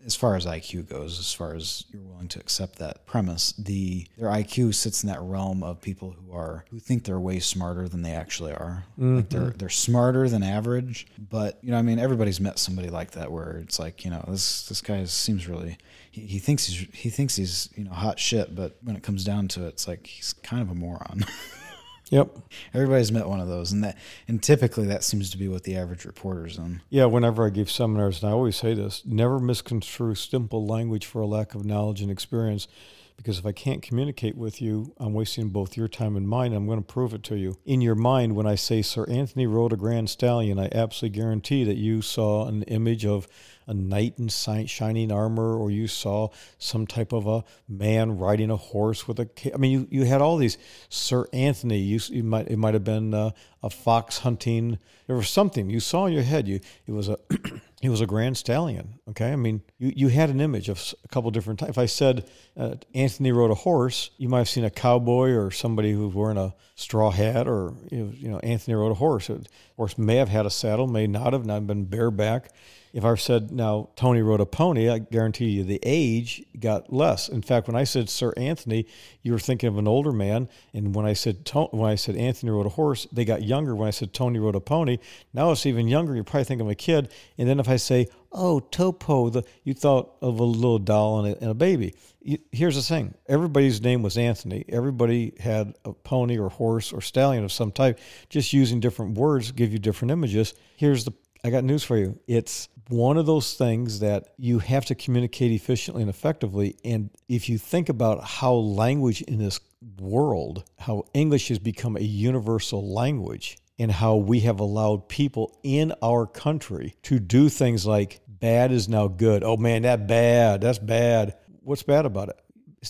as far as IQ goes, as far as you're willing to accept that premise, the their IQ sits in that realm of people who are who think they're way smarter than they actually are. Mm-hmm. Like they're they're smarter than average, but you know, I mean, everybody's met somebody like that where it's like, you know, this this guy seems really he, he thinks he's he thinks he's you know hot shit, but when it comes down to it, it's like he's kind of a moron. Yep. Everybody's met one of those, and that and typically that seems to be what the average reporter's on. Yeah. Whenever I give seminars, and I always say this: never misconstrue simple language for a lack of knowledge and experience. Because if I can't communicate with you, I'm wasting both your time and mine. I'm going to prove it to you. In your mind, when I say Sir Anthony rode a Grand Stallion, I absolutely guarantee that you saw an image of a knight in shining armor, or you saw some type of a man riding a horse with a. I mean, you, you had all these Sir Anthony. You, you might it might have been a, a fox hunting. There was something you saw in your head. You it was a it was a grand stallion. Okay, I mean, you, you had an image of a couple different types. If I said uh, Anthony rode a horse, you might have seen a cowboy or somebody who's wearing a straw hat, or you know, you know Anthony rode a horse. A horse may have had a saddle, may not have, not been bareback. If I said now Tony rode a pony, I guarantee you the age got less. In fact, when I said Sir Anthony, you were thinking of an older man, and when I said when I said Anthony rode a horse, they got younger. When I said Tony rode a pony, now it's even younger. You probably think of a kid. And then if I say, oh Topo, the, you thought of a little doll and a, and a baby. You, here's the thing: everybody's name was Anthony. Everybody had a pony or horse or stallion of some type. Just using different words give you different images. Here's the I got news for you. It's one of those things that you have to communicate efficiently and effectively. And if you think about how language in this world, how English has become a universal language, and how we have allowed people in our country to do things like bad is now good. Oh man, that bad, that's bad. What's bad about it?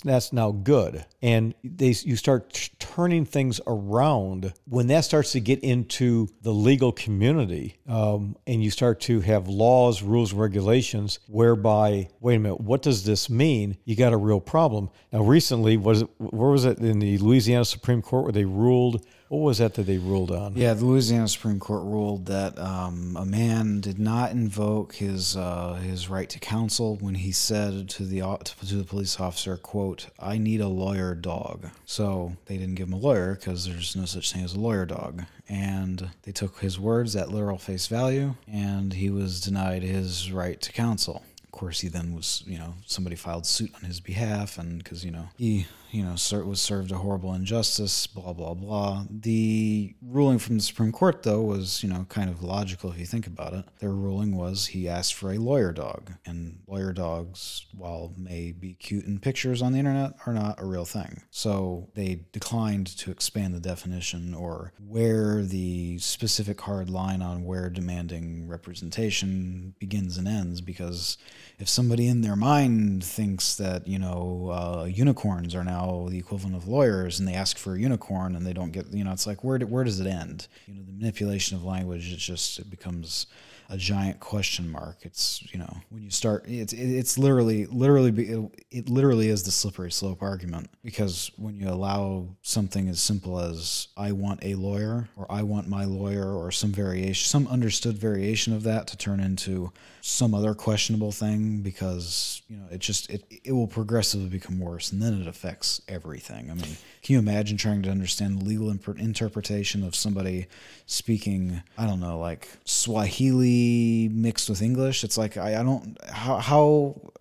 That's now good. And they you start turning things around when that starts to get into the legal community um, and you start to have laws rules regulations whereby wait a minute what does this mean? You got a real problem. Now recently was it where was it in the louisiana supreme court where they ruled what was that that they ruled on? Yeah, the Louisiana Supreme Court ruled that um, a man did not invoke his uh, his right to counsel when he said to the to the police officer, "quote I need a lawyer dog." So they didn't give him a lawyer because there's no such thing as a lawyer dog, and they took his words at literal face value, and he was denied his right to counsel of course, he then was, you know, somebody filed suit on his behalf, and because you know he you know, was served a horrible injustice, blah, blah, blah. The ruling from the Supreme Court, though, was, you know, kind of logical if you think about it. Their ruling was he asked for a lawyer dog, and lawyer dogs, while may be cute in pictures on the internet, are not a real thing. So they declined to expand the definition or where the specific hard line on where demanding representation begins and ends because if somebody in their mind thinks that, you know, uh, unicorns are now now the equivalent of lawyers and they ask for a unicorn and they don't get you know it's like where where does it end you know the manipulation of language it just it becomes a giant question mark. It's you know when you start, it's it's literally literally it literally is the slippery slope argument because when you allow something as simple as I want a lawyer or I want my lawyer or some variation, some understood variation of that to turn into some other questionable thing because you know it just it it will progressively become worse and then it affects everything. I mean, can you imagine trying to understand the legal imp- interpretation of somebody speaking I don't know like Swahili mixed with English? It's like I, I don't how how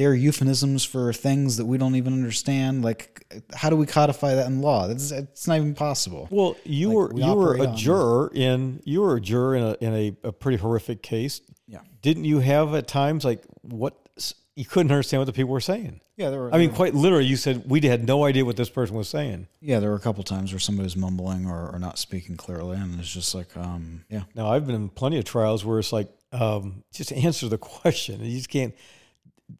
they're euphemisms for things that we don't even understand. Like, how do we codify that in law? That's it's not even possible. Well, you Like, were we you were a juror in you were a juror in a in a, a pretty horrific case. Yeah. Didn't you have at times like what you couldn't understand what the people were saying? Yeah, there were. I mean, quite literally, you said we had no idea what this person was saying. yeah, there were a couple times where somebody was mumbling or, or not speaking clearly, and it's just like, um, yeah, Now, I've been in plenty of trials where it's like, um, just answer the question. You just can't.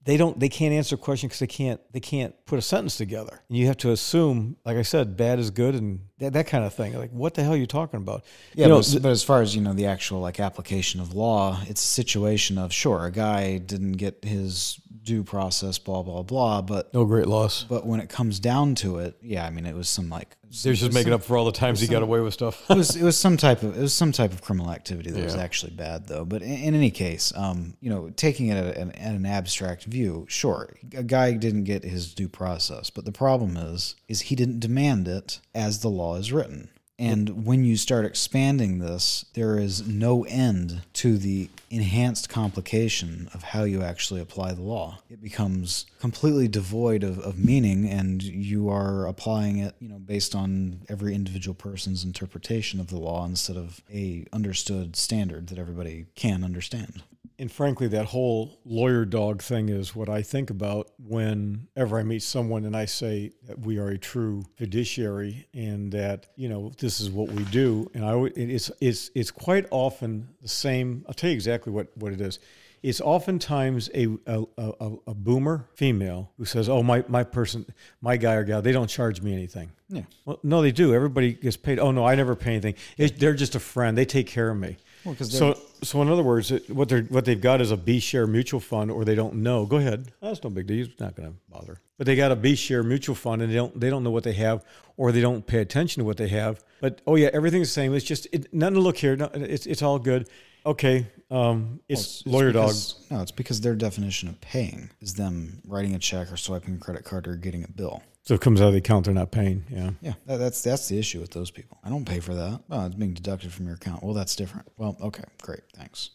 They don't. They can't answer a question because they can't. They can't put a sentence together. And you have to assume, like I said, bad is good and that, that kind of thing. Like, what the hell are you talking about? Yeah, you know, but, as, but as far as you know, the actual like application of law, it's a situation of sure, a guy didn't get his due process, blah blah blah. But no great loss. but when it comes down to it, yeah, I mean, it was some like They're just making up for all the times he got away with stuff. it was it was some type of it was some type of criminal activity that was actually bad though. But in, in any case, um, you know, taking it at an, at an abstract view, sure, a guy didn't get his due process, but the problem is is he didn't demand it as the law is written. And when you start expanding this, there is no end to the enhanced complication of how you actually apply the law. It becomes completely devoid of, of meaning, and you are applying it, you know, based on every individual person's interpretation of the law instead of a understood standard that everybody can understand. And frankly, that whole lawyer dog thing is what I think about whenever I meet someone and I say that we are a true fiduciary and that you know this is what we do. And I it's it's it's quite often the same. I'll tell you exactly what what it is. It's oftentimes a a, a, a boomer female who says, "Oh, my my person, my guy or gal, they don't charge me anything." Yeah. Well, no, they do. Everybody gets paid. Oh no, I never pay anything. It, they're just a friend. They take care of me. Well, 'cause so so in other words, what they're what they've got is a B share mutual fund, or they don't know. Go ahead. That's no big deal. It's not going to bother. But they got a B share mutual fund, and they don't they don't know what they have, or they don't pay attention to what they have. But oh yeah, everything's the same. It's just it, nothing to look here. No, it's it's all good. Okay, um, it's, lawyer dog. because, No, it's because their definition of paying is them writing a check or swiping a credit card or getting a bill. So it comes out of the account they're not paying. Yeah. Yeah, that, that's that's the issue with those people. I don't pay for that. Well, it's being deducted from your account. Well, that's different. Well, okay, great, thanks.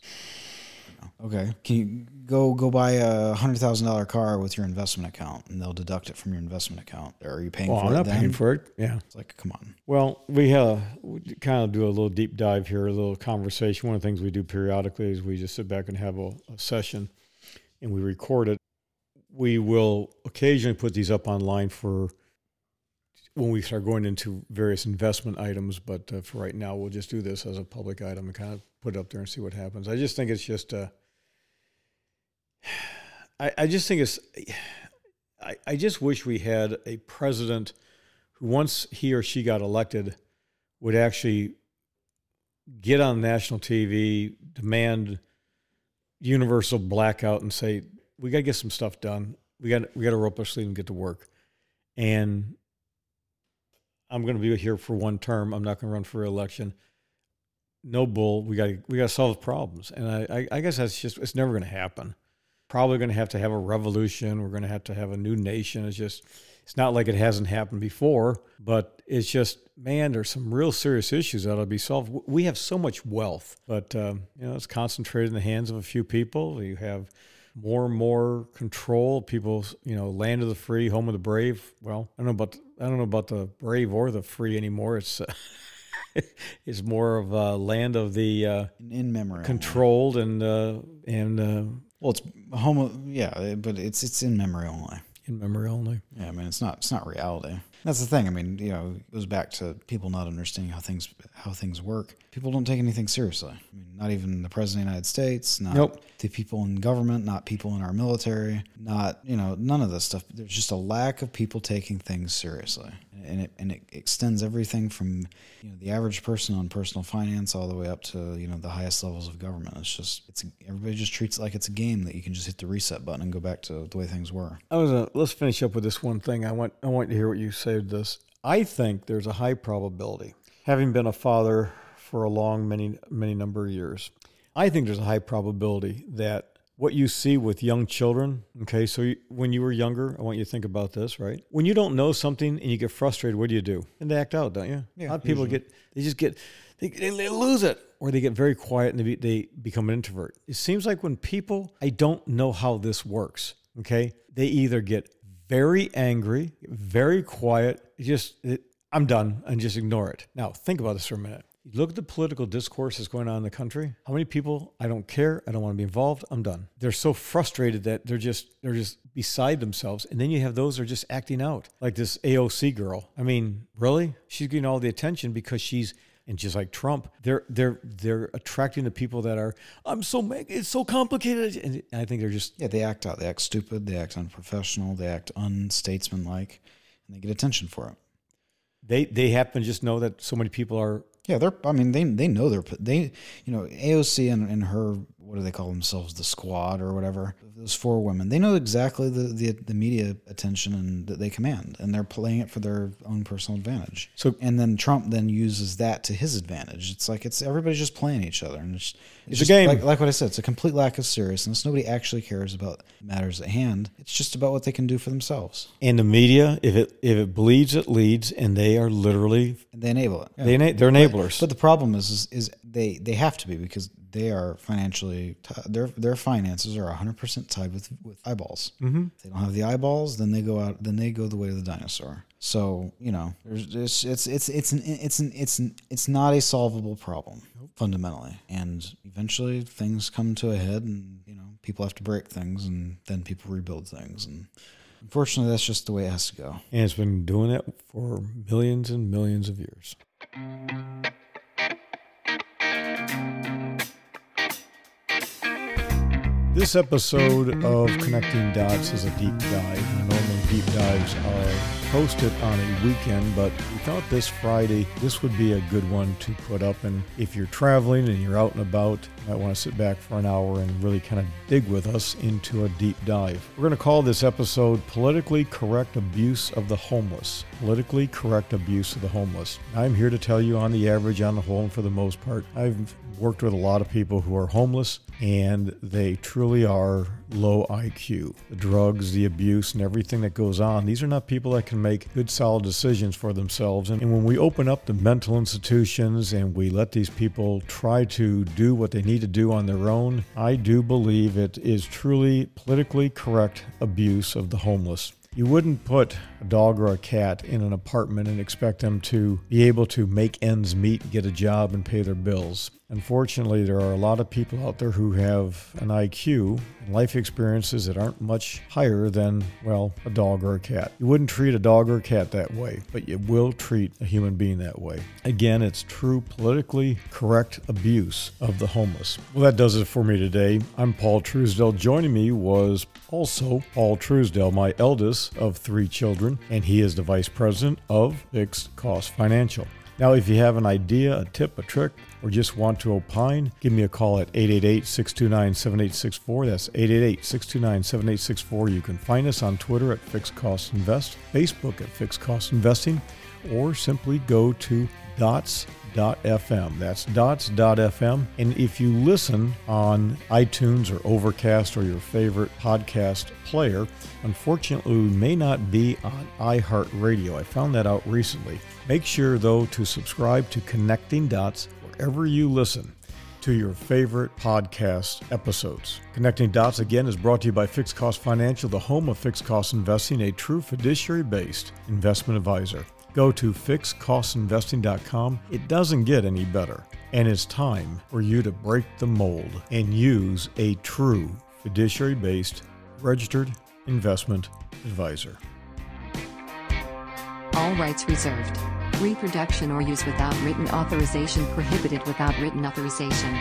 Okay, can you go go buy a hundred thousand dollar car with your investment account, and they'll deduct it from your investment account? Or are you paying Well, for I'm it? not then? paying for it. Yeah. It's like, come on. Well, we uh, we kind of do a little deep dive here, a little conversation. One of the things we do periodically is we just sit back and have a, a session and we record it. We will occasionally put these up online for when we start going into various investment items, but uh, for right now, we'll just do this as a public item and kind of put it up there and see what happens. I just think it's just, uh, I, I just think it's, I, I just wish we had a president who once he or she got elected would actually get on national TV, demand universal blackout, and say, "We got to get some stuff done. We got we got to rope our sleeve and get to work." And I'm going to be here for one term. I'm not going to run for election. No bull. We got we got to solve the problems, and I, I, I guess that's just it's never going to happen. Probably going to have to have a revolution. We're going to have to have a new nation. It's just it's not like it hasn't happened before, but it's just man, there's some real serious issues that'll be solved. We have so much wealth, but um, you know it's concentrated in the hands of a few people. You have more and more control. People, you know, land of the free, home of the brave. Well, I don't know about I don't know about the brave or the free anymore. It's uh, it's more of a land of the uh, In, memory. controlled and uh, and uh, Well, it's home. Of, Yeah, but it's it's in memory only. in memory only. Yeah, I mean, it's not it's not reality. That's the thing. I mean, you know, it goes back to people not understanding how things how things work. People don't take anything seriously. I mean, not even the president of the United States, not Nope. the people in government, not people in our military, not you know, none of this stuff. There's just a lack of people taking things seriously, and it and it extends everything from you know the average person on personal finance all the way up to you know the highest levels of government. It's just it's everybody just treats it like it's a game that you can just hit the reset button and go back to the way things were. I was uh, let's finish up with this one thing. I want I want to hear what you say to this. I think there's a high probability, having been a father for a long many many number of years, I think there's a high probability that what you see with young children, okay, so you, when you were younger, I want you to think about this, right? When you don't know something and you get frustrated, what do you do? And they act out, don't you? Yeah, a lot of people usually. get, they just get, they, they, lose it or they get very quiet and they, be, they become an introvert. It seems like when people, I don't know how this works, okay, they either get very angry, very quiet, just, it, I'm done, and just ignore it. Now, think about this for a minute. Look at the political discourse that's going on in the country. How many people? I don't care. I don't want to be involved. I'm done. They're so frustrated that they're just they're just beside themselves. And then you have those that are just acting out, like this AOC girl. I mean, really? She's getting all the attention because she's and just like Trump, they're they're they're attracting the people that are I'm so it's so complicated, and I think they're just Yeah, they act out. They act stupid. They act unprofessional. They act unstatesmanlike, and they get attention for it. they they happen to just know that so many people are Yeah, they're. I mean, they they know they're they. You know, AOC and, and her what do they call themselves? The squad or whatever. Those four women. They know exactly the the, the media attention and that they command, and they're playing it for their own personal advantage. So- and then Trump then uses that to his advantage. It's like it's everybody's just playing each other, and it's, It's a just game. Like, like what I said, it's a complete lack of seriousness. Nobody actually cares about matters at hand. It's just about what they can do for themselves, and the media. If it if it bleeds, it leads, and they are literally and they enable it. they ena- they're enablers. But the problem is, is, is they they have to be because they are financially t- their their finances are 100 percent tied with with eyeballs. Mm-hmm. If they don't have the eyeballs, then they go out. Then they go the way of the dinosaur. So you know, there's, there's it's it's it's an it's an it's an, it's not a solvable problem fundamentally, and eventually things come to a head, and you know people have to break things, and then people rebuild things, and unfortunately, that's just the way it has to go. and it's been doing that for millions and millions of years. This episode of Connecting Dots is a deep dive. Normally, deep dives are posted on a weekend, but we thought this Friday this would be a good one to put up. And if you're traveling and you're out and about, you might want to sit back for an hour and really kind of dig with us into a deep dive. We're going to call this episode Politically Correct Abuse of the Homeless. Politically Correct Abuse of the Homeless. I'm here to tell you, on the average, on the whole, and for the most part, I've worked with a lot of people who are homeless and they truly are low IQ. The drugs, the abuse, and everything that goes on, these are not people that can make good, solid decisions for themselves. And, and when we open up the mental institutions and we let these people try to do what they need to do on their own, I do believe it is truly politically correct abuse of the homeless. You wouldn't put a dog or a cat in an apartment and expect them to be able to make ends meet, get a job, and pay their bills. Unfortunately, there are a lot of people out there who have an IQ and life experiences that aren't much higher than, well, a dog or a cat. You wouldn't treat a dog or a cat that way, but you will treat a human being that way. Again, it's true politically correct abuse of the homeless. Well, that does it for me today. I'm Paul Truesdell. Joining me was also Paul Truesdell, my eldest of three children, and he is the vice president of Fixed Cost Financial. Now, if you have an idea, a tip, a trick, or just want to opine, give me a call at 888 629 7864. That's 888 629 7864. You can find us on Twitter at Fixed Cost Invest, Facebook at Fixed Cost Investing, or simply go to dots.fm. That's dots.fm. And if you listen on iTunes or Overcast or your favorite podcast player, unfortunately, we may not be on iHeartRadio. I found that out recently. Make sure, though, to subscribe to Connecting Dots wherever you listen to your favorite podcast episodes. Connecting Dots again is brought to you by Fixed Cost Financial, the home of fixed cost investing, a true fiduciary based investment advisor. Go to fixedcostinvesting.com. It doesn't get any better. And it's time for you to break the mold and use a true fiduciary based registered investment advisor. All rights reserved. Reproduction or use without written authorization prohibited without written authorization.